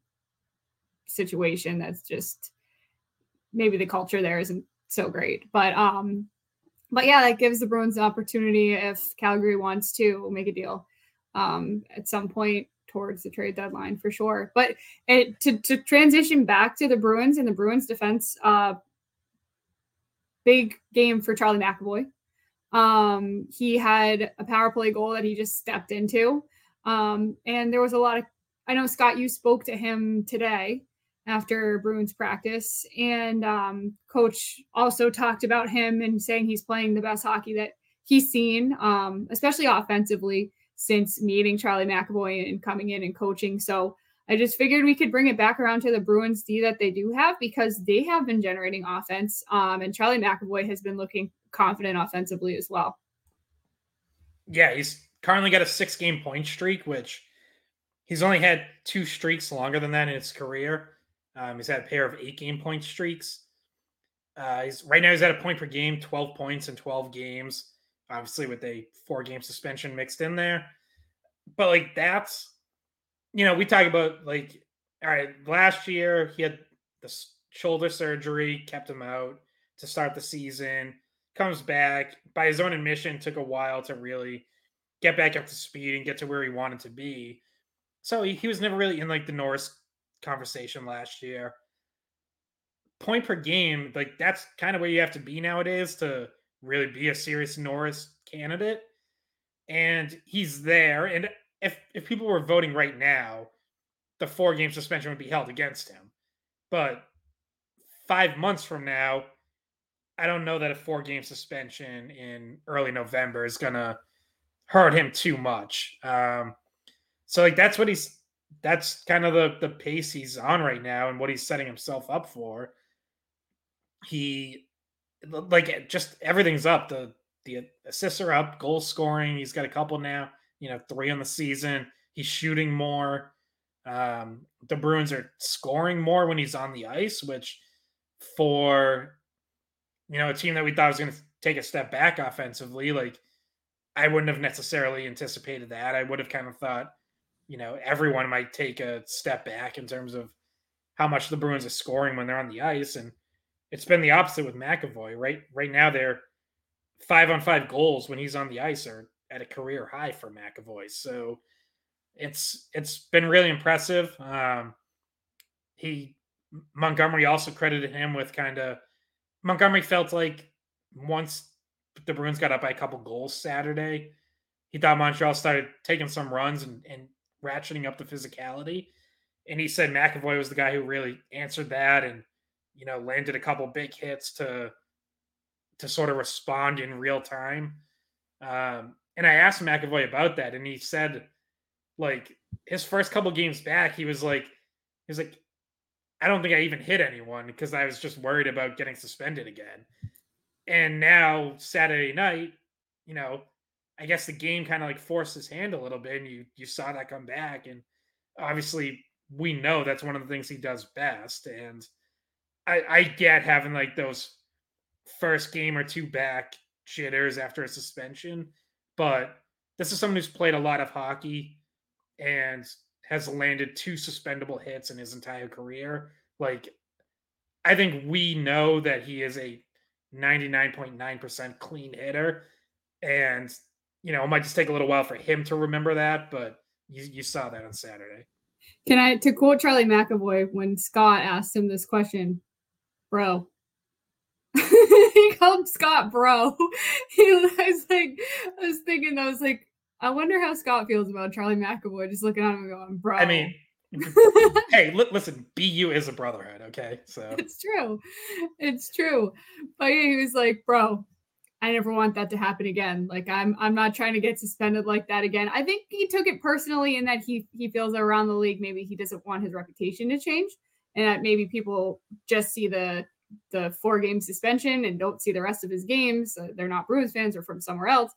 situation that's just maybe the culture there isn't so great. But um, but yeah, that gives the Bruins the opportunity if Calgary wants to make a deal um, at some point towards the trade deadline for sure. But it, to to transition back to the Bruins and the Bruins defense, uh, big game for Charlie McAvoy. Um, he had a power play goal that he just stepped into, um, and there was a lot of. I know Scott, you spoke to him today after Bruins practice, and um, coach also talked about him and saying he's playing the best hockey that he's seen, um, especially offensively since meeting Charlie McAvoy and coming in and coaching. So I just figured we could bring it back around to the Bruins D that they do have because they have been generating offense. Um, and Charlie McAvoy has been looking confident offensively as well. Yeah, he's currently got a six game point streak, which he's only had two streaks longer than that in his career. Um, he's had a pair of eight game point streaks. Uh, he's right now he's at a point per game, 12 points in 12 games obviously with a four game suspension mixed in there. But like that's you know, we talk about like all right, last year he had the shoulder surgery, kept him out to start the season, comes back by his own admission, took a while to really get back up to speed and get to where he wanted to be. So he, he was never really in like the Norris conversation last year. Point per game, like that's kind of where you have to be nowadays to really be a serious Norris candidate. And he's there. And if if people were voting right now, the four game suspension would be held against him. But five months from now, I don't know that a four game suspension in early November is gonna hurt him too much. Um, so like that's what he's that's kind of the the pace he's on right now and what he's setting himself up for. He like just everything's up. The the assists are up, goal scoring. He's got a couple now. You know, three on the season. He's shooting more. Um, the Bruins are scoring more when he's on the ice, which for you know a team that we thought was going to take a step back offensively, like I wouldn't have necessarily anticipated that. I would have kind of thought, you know, everyone might take a step back in terms of how much the Bruins are scoring when they're on the ice, and it's been the opposite with McAvoy. Right, right now they're five on five goals when he's on the ice are at a career high for McAvoy. So it's it's been really impressive. Um, he Montgomery also credited him with kind of Montgomery felt like once the Bruins got up by a couple goals Saturday, he thought Montreal started taking some runs and, and ratcheting up the physicality. And he said McAvoy was the guy who really answered that and you know, landed a couple big hits to to sort of respond in real time. Um, and I asked McAvoy about that, and he said, like his first couple games back, he was like, he was like, I don't think I even hit anyone because I was just worried about getting suspended again. And now Saturday night, you know, I guess the game kind of like forced his hand a little bit, and you you saw that come back, and obviously we know that's one of the things he does best. And I, I get having like those first game or two back jitters after a suspension, but this is someone who's played a lot of hockey and has landed two suspendable hits in his entire career. Like, I think we know that he is a 99.9% clean hitter. And, you know, it might just take a little while for him to remember that, but you, you saw that on Saturday. Can I, to quote Charlie McAvoy, when Scott asked him this question, bro, he called Scott bro. He was like, I was thinking, I was like, I wonder how Scott feels about Charlie McAvoy just looking at him and going, bro. I mean, hey, li- listen, BU is a brotherhood, okay? So it's true. It's true. But he was like, bro, I never want that to happen again. Like I'm I'm not trying to get suspended like that again. I think he took it personally in that he he feels around the league maybe he doesn't want his reputation to change and that maybe people just see the the four game suspension and don't see the rest of his games. Uh, they're not Bruins fans or from somewhere else.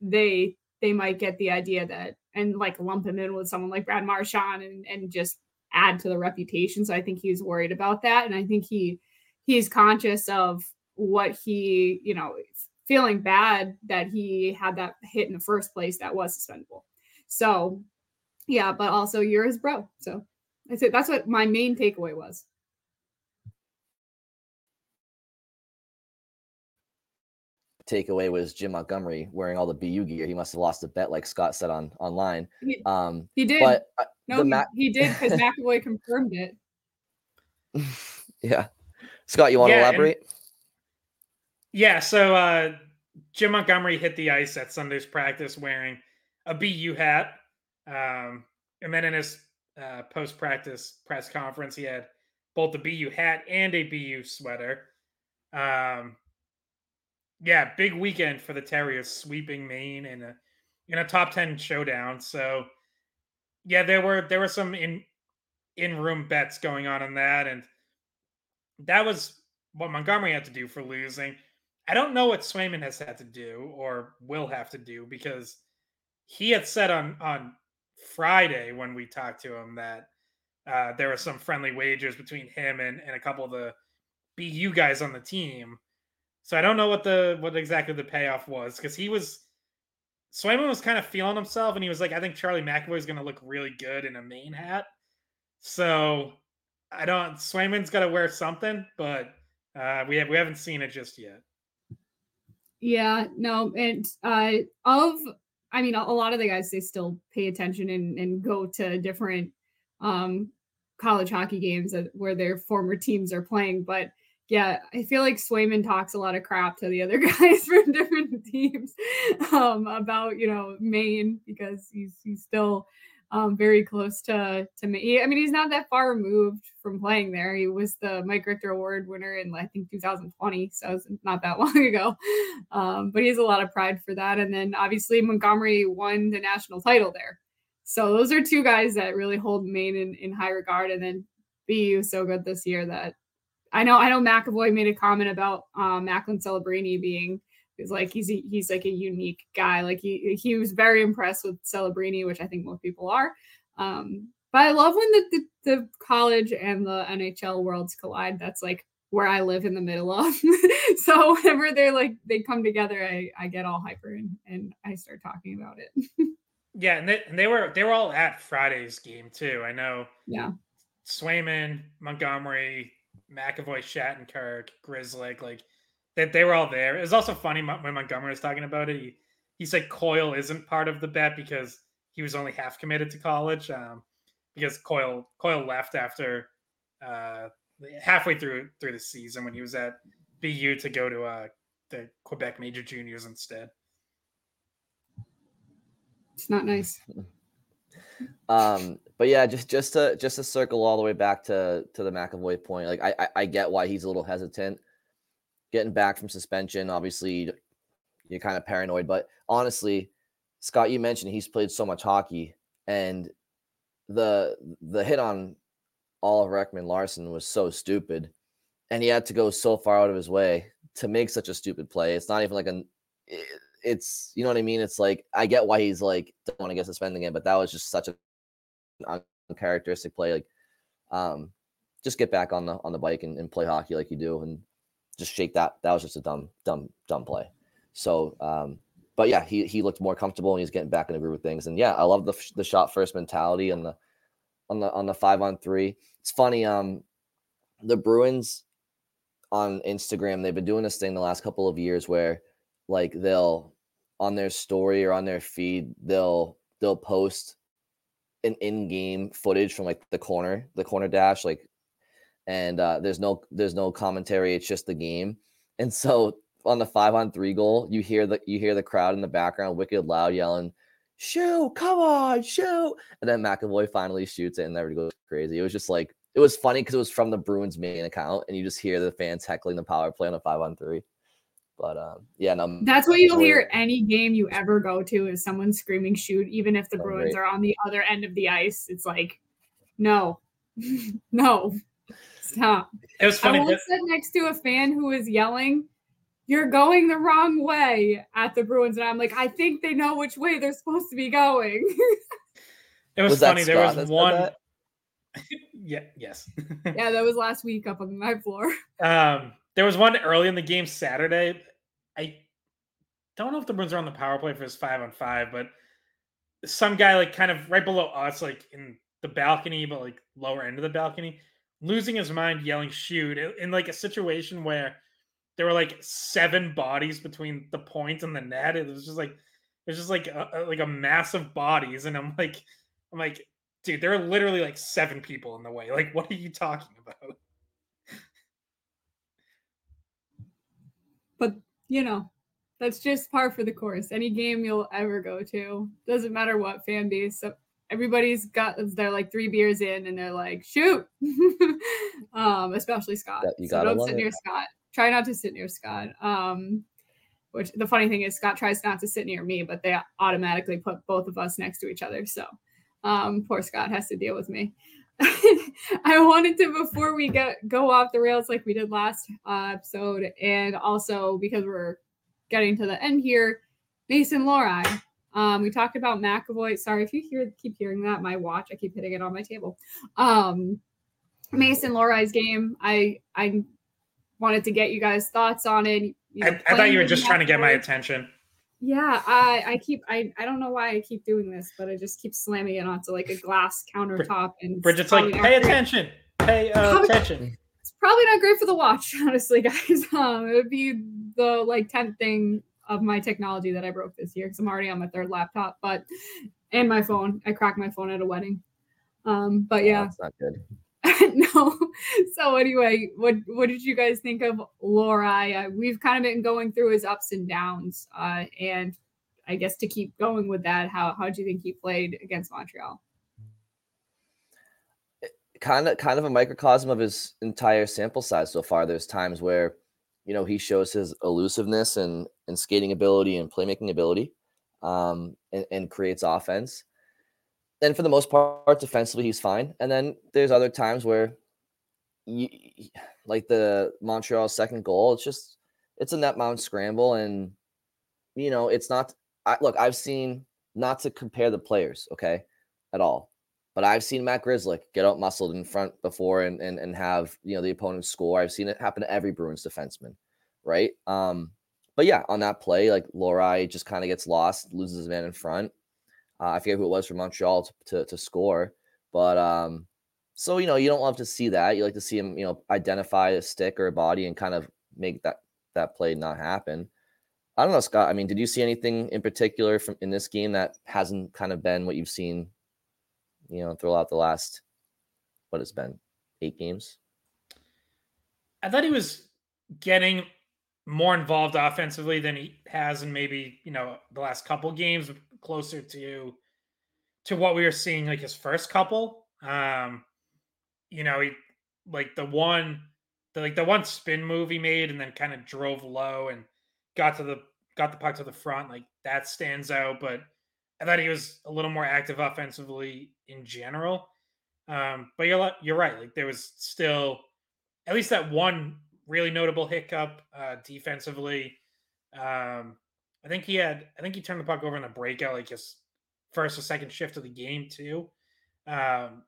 They they might get the idea that and like lump him in with someone like Brad Marchand and and just add to the reputation. So I think he's worried about that, and I think he he's conscious of what he you know feeling bad that he had that hit in the first place that was suspendable. So yeah, but also you're his bro. So I said that's what my main takeaway was. takeaway was Jim Montgomery wearing all the BU gear. He must have lost a bet, like Scott said on online. He, um, he did. But uh, no, Ma- he, he, did because McAvoy confirmed it. yeah, Scott, you want to yeah, elaborate? And, yeah. So uh, Jim Montgomery hit the ice at Sunday's practice wearing a BU hat, um, and then in his uh, post-practice press conference, he had both the BU hat and a BU sweater. Um, yeah, big weekend for the Terriers, sweeping Maine in a in a top ten showdown. So, yeah, there were there were some in in room bets going on in that, and that was what Montgomery had to do for losing. I don't know what Swayman has had to do or will have to do because he had said on on Friday when we talked to him that uh, there were some friendly wagers between him and, and a couple of the BU guys on the team so I don't know what the what exactly the payoff was because he was Swayman was kind of feeling himself and he was like, I think Charlie McAvoy is going to look really good in a Maine hat. So I don't. Swayman's got to wear something, but uh, we have we haven't seen it just yet. Yeah, no, and uh, of I mean, a, a lot of the guys they still pay attention and and go to different um college hockey games where their former teams are playing, but yeah, I feel like Swayman talks a lot of crap to the other guys from different teams um, about you know Maine because he's he's still um, very close to to me. I mean, he's not that far removed from playing there. He was the Mike Richter Award winner in I think 2020, so it's not that long ago. Um, but he has a lot of pride for that. And then obviously Montgomery won the national title there. So those are two guys that really hold Maine in, in high regard. And then BU so good this year that I know I know McAvoy made a comment about um, Macklin Celebrini being is like he's he's like a unique guy. Like he he was very impressed with Celebrini, which I think most people are. Um, but I love when the, the, the college and the NHL worlds collide. That's like where I live in the middle of. so whenever they're like they come together, I I get all hyper and and I start talking about it. yeah, and they and they were they were all at Friday's game too. I know. Yeah. Swayman, Montgomery, McAvoy, Shattenkirk, Grizzly, like that they were all there. It was also funny when Montgomery was talking about it. He, he said Coyle isn't part of the bet because he was only half committed to college. Um, because Coyle Coyle left after uh, halfway through through the season when he was at BU to go to uh, the Quebec Major Juniors instead. It's not nice. Um, but yeah, just just to just to circle all the way back to to the McAvoy point, like I, I, I get why he's a little hesitant getting back from suspension. Obviously, you're kind of paranoid, but honestly, Scott, you mentioned he's played so much hockey, and the the hit on Oliver Ekman-Larsson was so stupid, and he had to go so far out of his way to make such a stupid play. It's not even like an it's you know what I mean. It's like I get why he's like don't want to get suspended again, but that was just such a uncharacteristic play. Like Um, just get back on the on the bike and, and play hockey like you do, and just shake that. That was just a dumb, dumb, dumb play. So, um, but yeah, he he looked more comfortable and he's getting back in the groove of things. And yeah, I love the the shot first mentality and the on the on the five on three. It's funny. Um, the Bruins on Instagram they've been doing this thing the last couple of years where like they'll on their story or on their feed they'll they'll post an in-game footage from like the corner the corner dash like and uh, there's no there's no commentary it's just the game and so on the five on three goal you hear the you hear the crowd in the background wicked loud yelling shoot come on shoot and then mcavoy finally shoots it and everybody goes crazy it was just like it was funny because it was from the bruins main account and you just hear the fans heckling the power play on a five on three but um, yeah, no. That's what you'll hear any game you ever go to is someone screaming shoot, even if the oh, Bruins great. are on the other end of the ice. It's like, no, no, stop. It was funny. I once sat next to a fan who was yelling, "You're going the wrong way" at the Bruins, and I'm like, I think they know which way they're supposed to be going. it was, was funny. There was one. yeah. Yes. yeah, that was last week up on my floor. Um, there was one early in the game Saturday I don't know if the Bruins are on the power play for his five on five, but some guy like kind of right below us, like in the balcony, but like lower end of the balcony, losing his mind, yelling "shoot" in like a situation where there were like seven bodies between the point and the net. It was just like it was just like a, like a massive bodies, and I'm like, I'm like, dude, there are literally like seven people in the way. Like, what are you talking about? But you know, that's just par for the course. Any game you'll ever go to, doesn't matter what fan base. Everybody's got they're like three beers in and they're like, shoot. um, especially Scott. Yeah, so don't sit near Scott. Try not to sit near Scott. Um, which the funny thing is Scott tries not to sit near me, but they automatically put both of us next to each other. So um, poor Scott has to deal with me. I wanted to before we get go off the rails like we did last uh, episode, and also because we're getting to the end here, Mason Lohrei. Um, we talked about McAvoy. Sorry if you hear keep hearing that. My watch, I keep hitting it on my table. Um, Mason Lohrei's game. I I wanted to get you guys' thoughts on it. You know, I, I, thought you were just trying to get my attention. Yeah, I I keep I I don't know why I keep doing this, but I just keep slamming it onto like a glass countertop and Bridgette's like, pay attention, pay uh, probably, attention. It's probably not great for the watch, honestly, guys. Um, it would be the like tenth thing of my technology that I broke this year because I'm already on my third laptop, but and my phone. I cracked my phone at a wedding. Um, but yeah, oh, that's not good. no. So anyway, what what did you guys think of Lohrei? Uh, we've kind of been going through his ups and downs, uh, and I guess to keep going with that, how how do you think he played against Montreal? Kind of, kind of a microcosm of his entire sample size so far. There's times where, you know, he shows his elusiveness and and skating ability and playmaking ability, um, and, and creates offense then for the most part, defensively, he's fine. And then there's other times where, you, like the Montreal second goal, it's just it's a net mound scramble, and you know it's not. I, look, I've seen not to compare the players, okay, at all, but I've seen Matt Grzelcyk get out muscled in front before and and and have you know the opponent score. I've seen it happen to every Bruins defenseman, right? Um, but yeah, on that play, like Lohrei just kind of gets lost, loses his man in front uh, I forget who it was from Montreal to, to, to score, but um, so you know you don't love to see that. You like to see him, you know, identify a stick or a body and kind of make that that play not happen. I don't know, Scott. I mean, did you see anything in particular from in this game that hasn't kind of been what you've seen, you know, throughout the last what it's been eight games? I thought he was getting more involved offensively than he has in maybe you know the last couple games closer to to what we were seeing like his first couple. Um, you know, he like the one the like the one spin move he made and then kind of drove low and got to the got the puck to the front. Like that stands out, but I thought he was a little more active offensively in general. Um, but you're you're right. Like there was still at least that one really notable hiccup uh, defensively. Um, I think he had. I think he turned the puck over in a breakout, like his first or second shift of the game too. Um,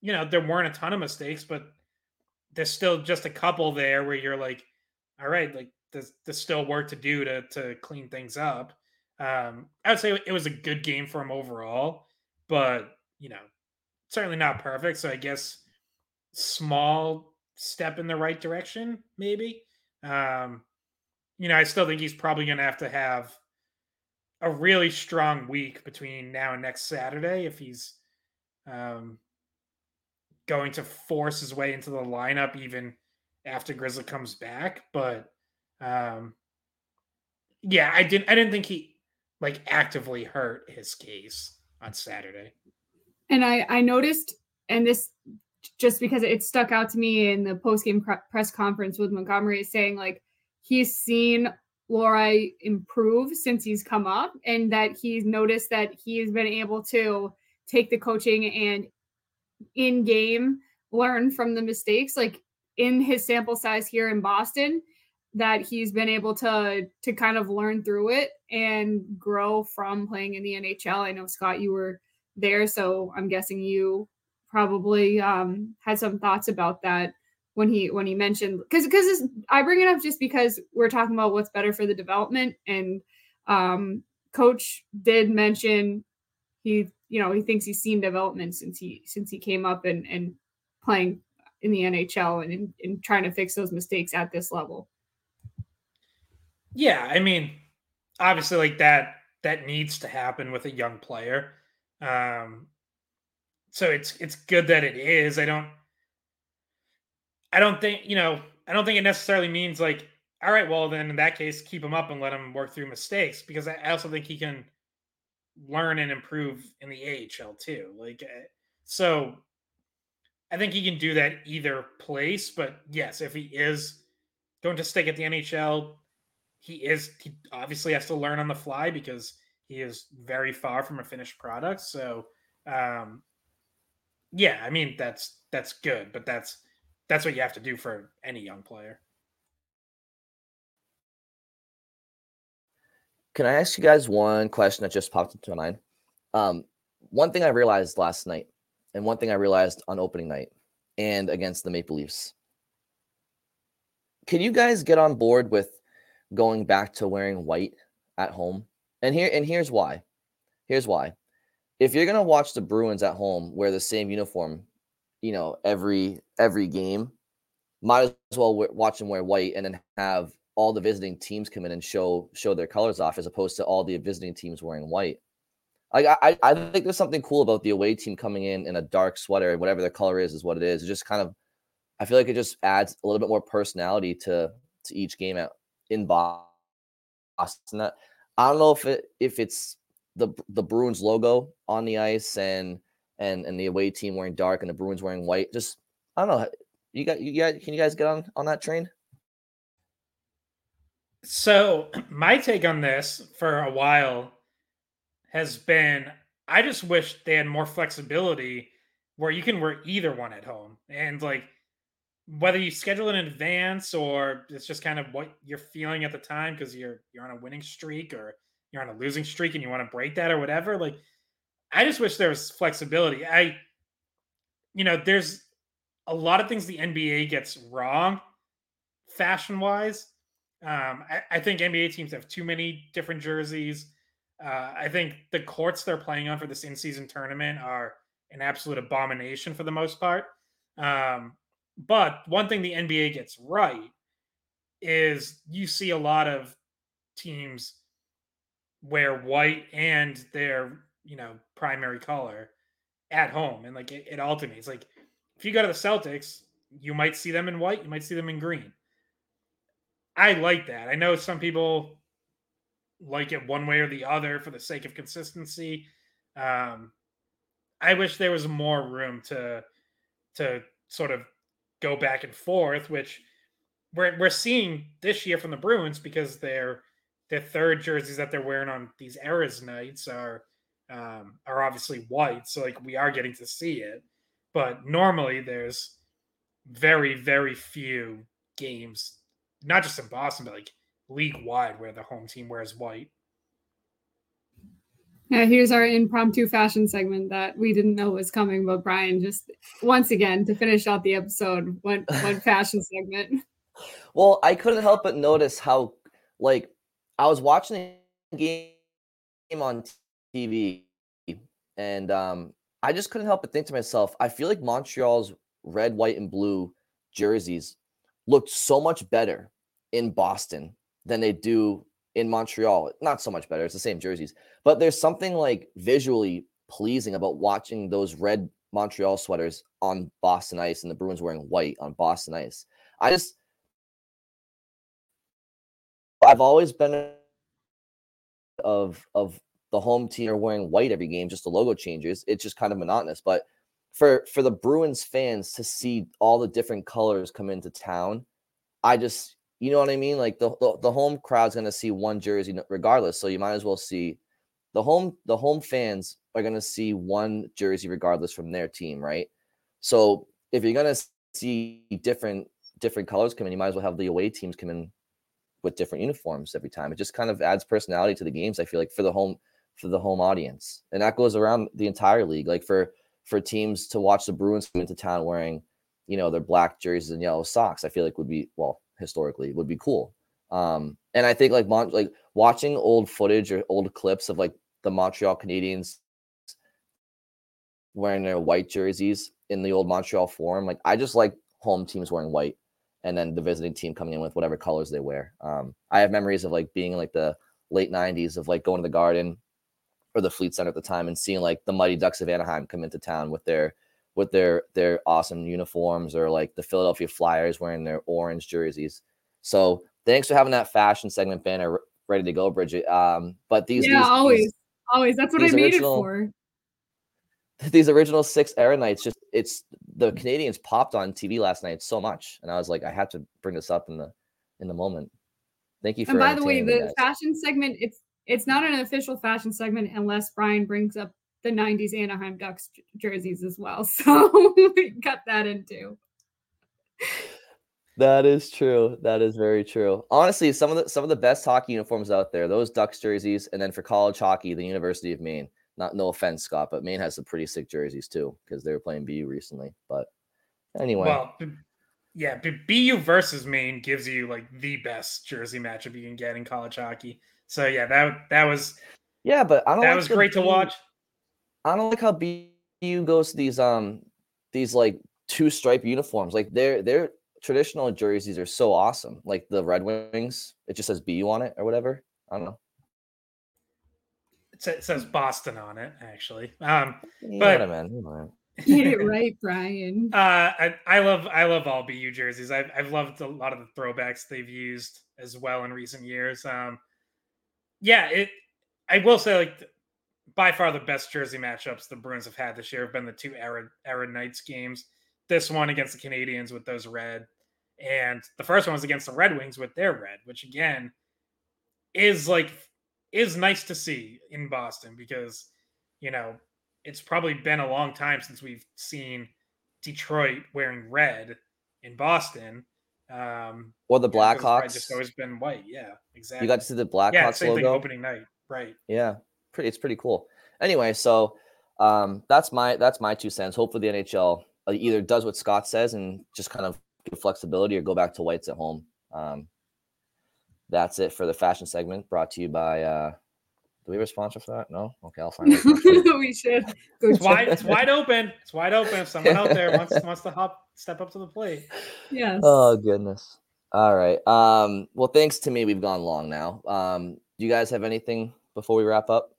you know, there weren't a ton of mistakes, but there's still just a couple there where you're like, all right, like there's, there's still work to do to to clean things up. Um, I would say it was a good game for him overall, but you know, certainly not perfect. So I guess small step in the right direction, maybe. Um, you know, I still think he's probably going to have to have a really strong week between now and next Saturday if he's um, going to force his way into the lineup even after Grizzly comes back. But um, yeah, I didn't. I didn't think he like actively hurt his case on Saturday. And I I noticed, and this just because it stuck out to me in the post game press conference with Montgomery saying like he's seen Lohrei improve since he's come up, and that he's noticed that he's been able to take the coaching and in game learn from the mistakes. Like in his sample size here in Boston, that he's been able to to kind of learn through it and grow from playing in the NHL. I know Scott, you were there, so I'm guessing you probably um, had some thoughts about that when he when he mentioned because because I bring it up just because we're talking about what's better for the development and um, coach did mention he you know he thinks he's seen development since he since he came up and and playing in the NHL and in, in trying to fix those mistakes at this level. Yeah, I mean, obviously, like that that needs to happen with a young player. Um, so it's it's good that it is. I don't I don't think, you know, I don't think it necessarily means like, all right, well, then in that case, keep him up and let him work through mistakes because I also think he can learn and improve in the AHL too. Like, eh, so I think he can do that either place. But yes, if he is going to stick at the NHL, he is, he obviously has to learn on the fly because he is very far from a finished product. So, um, yeah, I mean, that's, that's good, but that's, that's what you have to do for any young player. Can I ask you guys one question that just popped into my mind? Um, one thing I realized last night, and one thing I realized on opening night and against the Maple Leafs. Can you guys get on board with going back to wearing white at home? And here and here's why. Here's why. If you're gonna watch the Bruins at home wear the same uniform you know every every game might as well watch them wear white and then have all the visiting teams come in and show show their colors off as opposed to all the visiting teams wearing white like I, I think there's something cool about the away team coming in in a dark sweater and whatever their color is is what it is it just kind of i feel like it just adds a little bit more personality to to each game out in boston i don't know if it if it's the the bruins logo on the ice and and and the away team wearing dark and the Bruins wearing white. Just I don't know. You got you got can you guys get on on that train? So my take on this for a while has been I just wish they had more flexibility where you can wear either one at home. And like whether you schedule in advance or it's just kind of what you're feeling at the time because you're you're on a winning streak or you're on a losing streak and you want to break that or whatever, like I just wish there was flexibility. I, you know, there's a lot of things the NBA gets wrong fashion wise. Um, I, I, think NBA teams have too many different jerseys. Uh, I think the courts they're playing on for this in season tournament are an absolute abomination for the most part. Um, but one thing the NBA gets right is you see a lot of teams wear white and their you know primary color at home. And like it, it alternates. Like if you go to the celtics you might see them in white you might see them in green. I like that. I know some people like it one way or the other for the sake of consistency. Um i wish there was more room to to sort of go back and forth which we're, we're seeing this year from the bruins because their their third jerseys that they're wearing on these eras nights are um, are obviously white, so like we are getting to see it. But normally, there's very very few games, not just in Boston, but like league wide, where the home team wears white. Yeah, here's our impromptu fashion segment that we didn't know was coming, but Brian just once again to finish out the episode went went fashion segment. Well, I couldn't help but notice how like I was watching the game on TV and um I just couldn't help but think to myself, I feel like Montreal's red, white, and blue jerseys looked so much better in Boston than they do in Montreal. Not so much better, it's the same jerseys, but there's something like visually pleasing about watching those red Montreal sweaters on Boston ice and the Bruins wearing white on Boston ice. I just I've always been of of the home team are wearing white every game, just the logo changes. It's just kind of monotonous. But for for the Bruins fans to see all the different colors come into town, I just you know what I mean? Like the the, the home crowd's gonna see one jersey regardless. So you might as well see the home the home fans are gonna see one jersey regardless from their team, right? So if you're gonna see different different colors come in, you might as well have the away teams come in with different uniforms every time. It just kind of adds personality to the games. I feel like for the home for the home audience, and that goes around the entire league. Like for for teams to watch the Bruins come into town wearing, you know, their black jerseys and yellow socks, I feel like would be well historically would be cool. Um, and I think like Mon- like watching old footage or old clips of like the Montreal Canadiens wearing their white jerseys in the old Montreal Forum, like I just like home teams wearing white and then the visiting team coming in with whatever colors they wear. Um, I have memories of like being in like the late 90s of like going to the garden or the Fleet Center at the time and seeing like the Mighty Ducks of Anaheim come into town with their with their their awesome uniforms or like the Philadelphia Flyers wearing their orange jerseys. So thanks for having that fashion segment banner ready to go, Bridgette. Um, but these yeah, these, always, these, always. That's what I made original, it for. These original six era nights, just it's the Canadiens popped on TV last night so much, and I was like, I had to bring this up in the in the moment. Thank you for. And by the way, the fashion segment it's it's not an official fashion segment unless Brian brings up the 90s Anaheim Ducks jerseys as well. So we cut that in into. That is true. That is very true. Honestly, some of the some of the best hockey uniforms out there, those Ducks jerseys, and then for college hockey, the University of Maine. Not no offense, Scott, but Maine has some pretty sick jerseys too because they were playing BU recently. But anyway, well, yeah, BU versus Maine gives you like the best jersey matchup you can get in college hockey. So yeah, that that was yeah, but I don't. That like was great BU, to watch. I don't like how BU goes to these um these like two stripe uniforms. Like their their traditional jerseys are so awesome. Like the Red Wings, it just says BU on it or whatever. I don't know. It says Boston on it, actually. Um, you but know man. Get it right, Brian. Uh, I, I love I love all BU jerseys. I've I've loved a lot of the throwbacks they've used as well in recent years. Um, yeah, it. I will say, like, by far the best jersey matchups the Bruins have had this year have been the two Eras, Eras Nights games. This one against the Canadiens with those red, and the first one was against the Red Wings with their red, which again is like is nice to see in Boston because you know it's probably been a long time since we've seen Detroit wearing red in Boston. Um, or the Blackhawks. Just always been white. Yeah, exactly. You got to see the Blackhawks yeah, same logo thing opening night. Right. Yeah, pretty. It's pretty cool. Anyway, so um, that's my that's my two cents. Hopefully, the NHL uh, either does what Scott says and just kind of give flexibility, or go back to whites at home. Um, that's it for the fashion segment. Brought to you by. Uh, do we have a sponsor for that? No. Okay, I'll find. we should. Go it's wide. It's wide open. It's wide open. If someone out there wants wants to hop, step up to the plate. Yes. Oh goodness. All right. Um, well, thanks to me, we've gone long now. Um, do you guys have anything before we wrap up?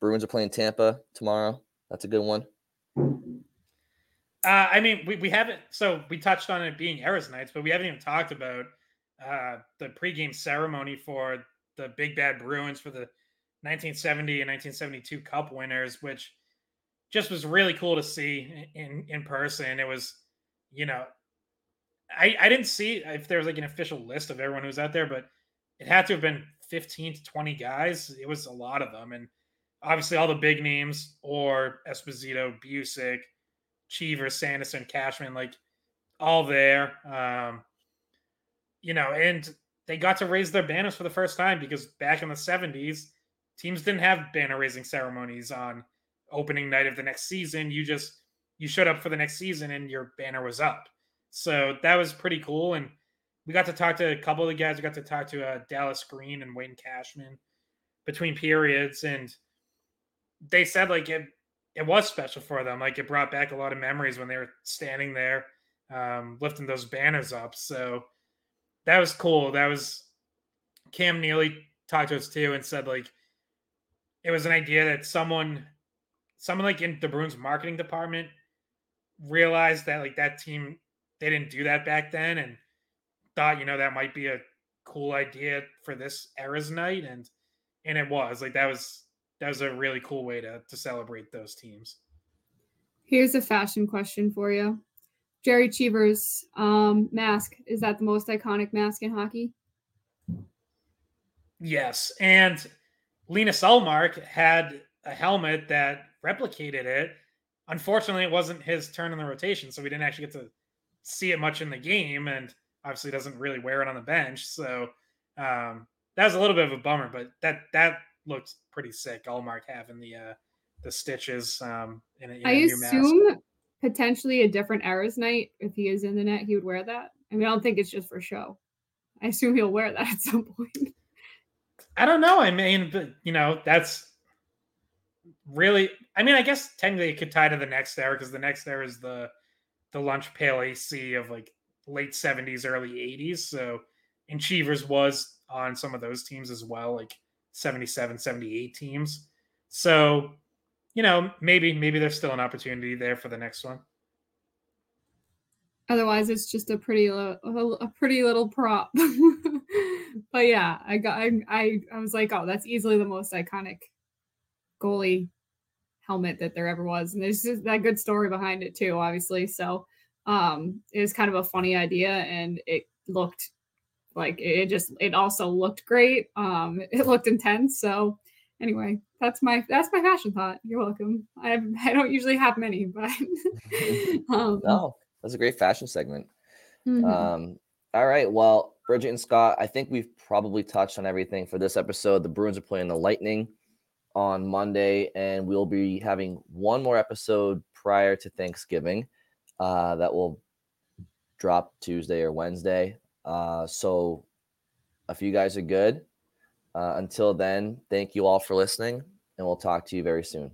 Bruins are playing Tampa tomorrow. That's a good one. Uh, I mean, we, we haven't. So we touched on it being Eras nights, but we haven't even talked about uh, the pregame ceremony for the Big Bad Bruins for the 1970 and 1972 Cup winners, which just was really cool to see in in person. It was, you know, I I didn't see if there was like an official list of everyone who was out there, but it had to have been 15 to 20 guys. It was a lot of them, and obviously all the big names or Esposito, Bucyk, Cheever, Sanderson, Cashman, like all there. Um, you know, and they got to raise their banners for the first time because back in the 70s, teams didn't have banner raising ceremonies on opening night of the next season. You just you showed up for the next season and your banner was up. So that was pretty cool. And we got to talk to a couple of the guys. We got to talk to uh, Dallas Green and Wayne Cashman between periods, and they said like it it was special for them. Like it brought back a lot of memories when they were standing there um, lifting those banners up. So that was cool. That was Cam Neely talked to us too and said like it was an idea that someone someone like in the Bruins marketing department realized that like that team they didn't do that back then and thought, you know, that might be a cool idea for this era's night, and and it was like that was that was a really cool way to to celebrate those teams. Here's a fashion question for you. Gerry Cheevers' um, mask is that the most iconic mask in hockey? Yes, and Linus Ullmark had a helmet that replicated it. Unfortunately, it wasn't his turn in the rotation, so we didn't actually get to see it much in the game. And obviously doesn't really wear it on the bench. So um, that was a little bit of a bummer, but that that looked pretty sick. Ullmark having the uh, the stitches. Um, in a, in I assume potentially a different Eras night if he is in the net, he would wear that. I mean, I don't think it's just for show. I assume he'll wear that at some point. I don't know. I mean, but you know, that's really. I mean, I guess technically it could tie to the next era because the next era is the the lunch pail AC of like late 70s, early 80s. So, and Cheevers was on some of those teams as well, like 77, 78 teams. So, you know, maybe maybe there's still an opportunity there for the next one. Otherwise, it's just a pretty little, a pretty little prop. but yeah, I got I, I I was like, oh, that's easily the most iconic goalie helmet that there ever was, and there's just that good story behind it too, obviously. So um it was kind of a funny idea and it looked like it just it also looked great. Um it looked intense. So anyway that's my that's my fashion thought. You're welcome. I i don't usually have many but um, no that's a great fashion segment. Mm-hmm. um all right well bridgette and scott i think we've probably touched on everything for this episode. The bruins are playing the lightning on monday and we'll be having one more episode prior to thanksgiving uh, that will drop Tuesday or Wednesday. Uh, so if you guys are good, uh, until then, thank you all for listening, and we'll talk to you very soon.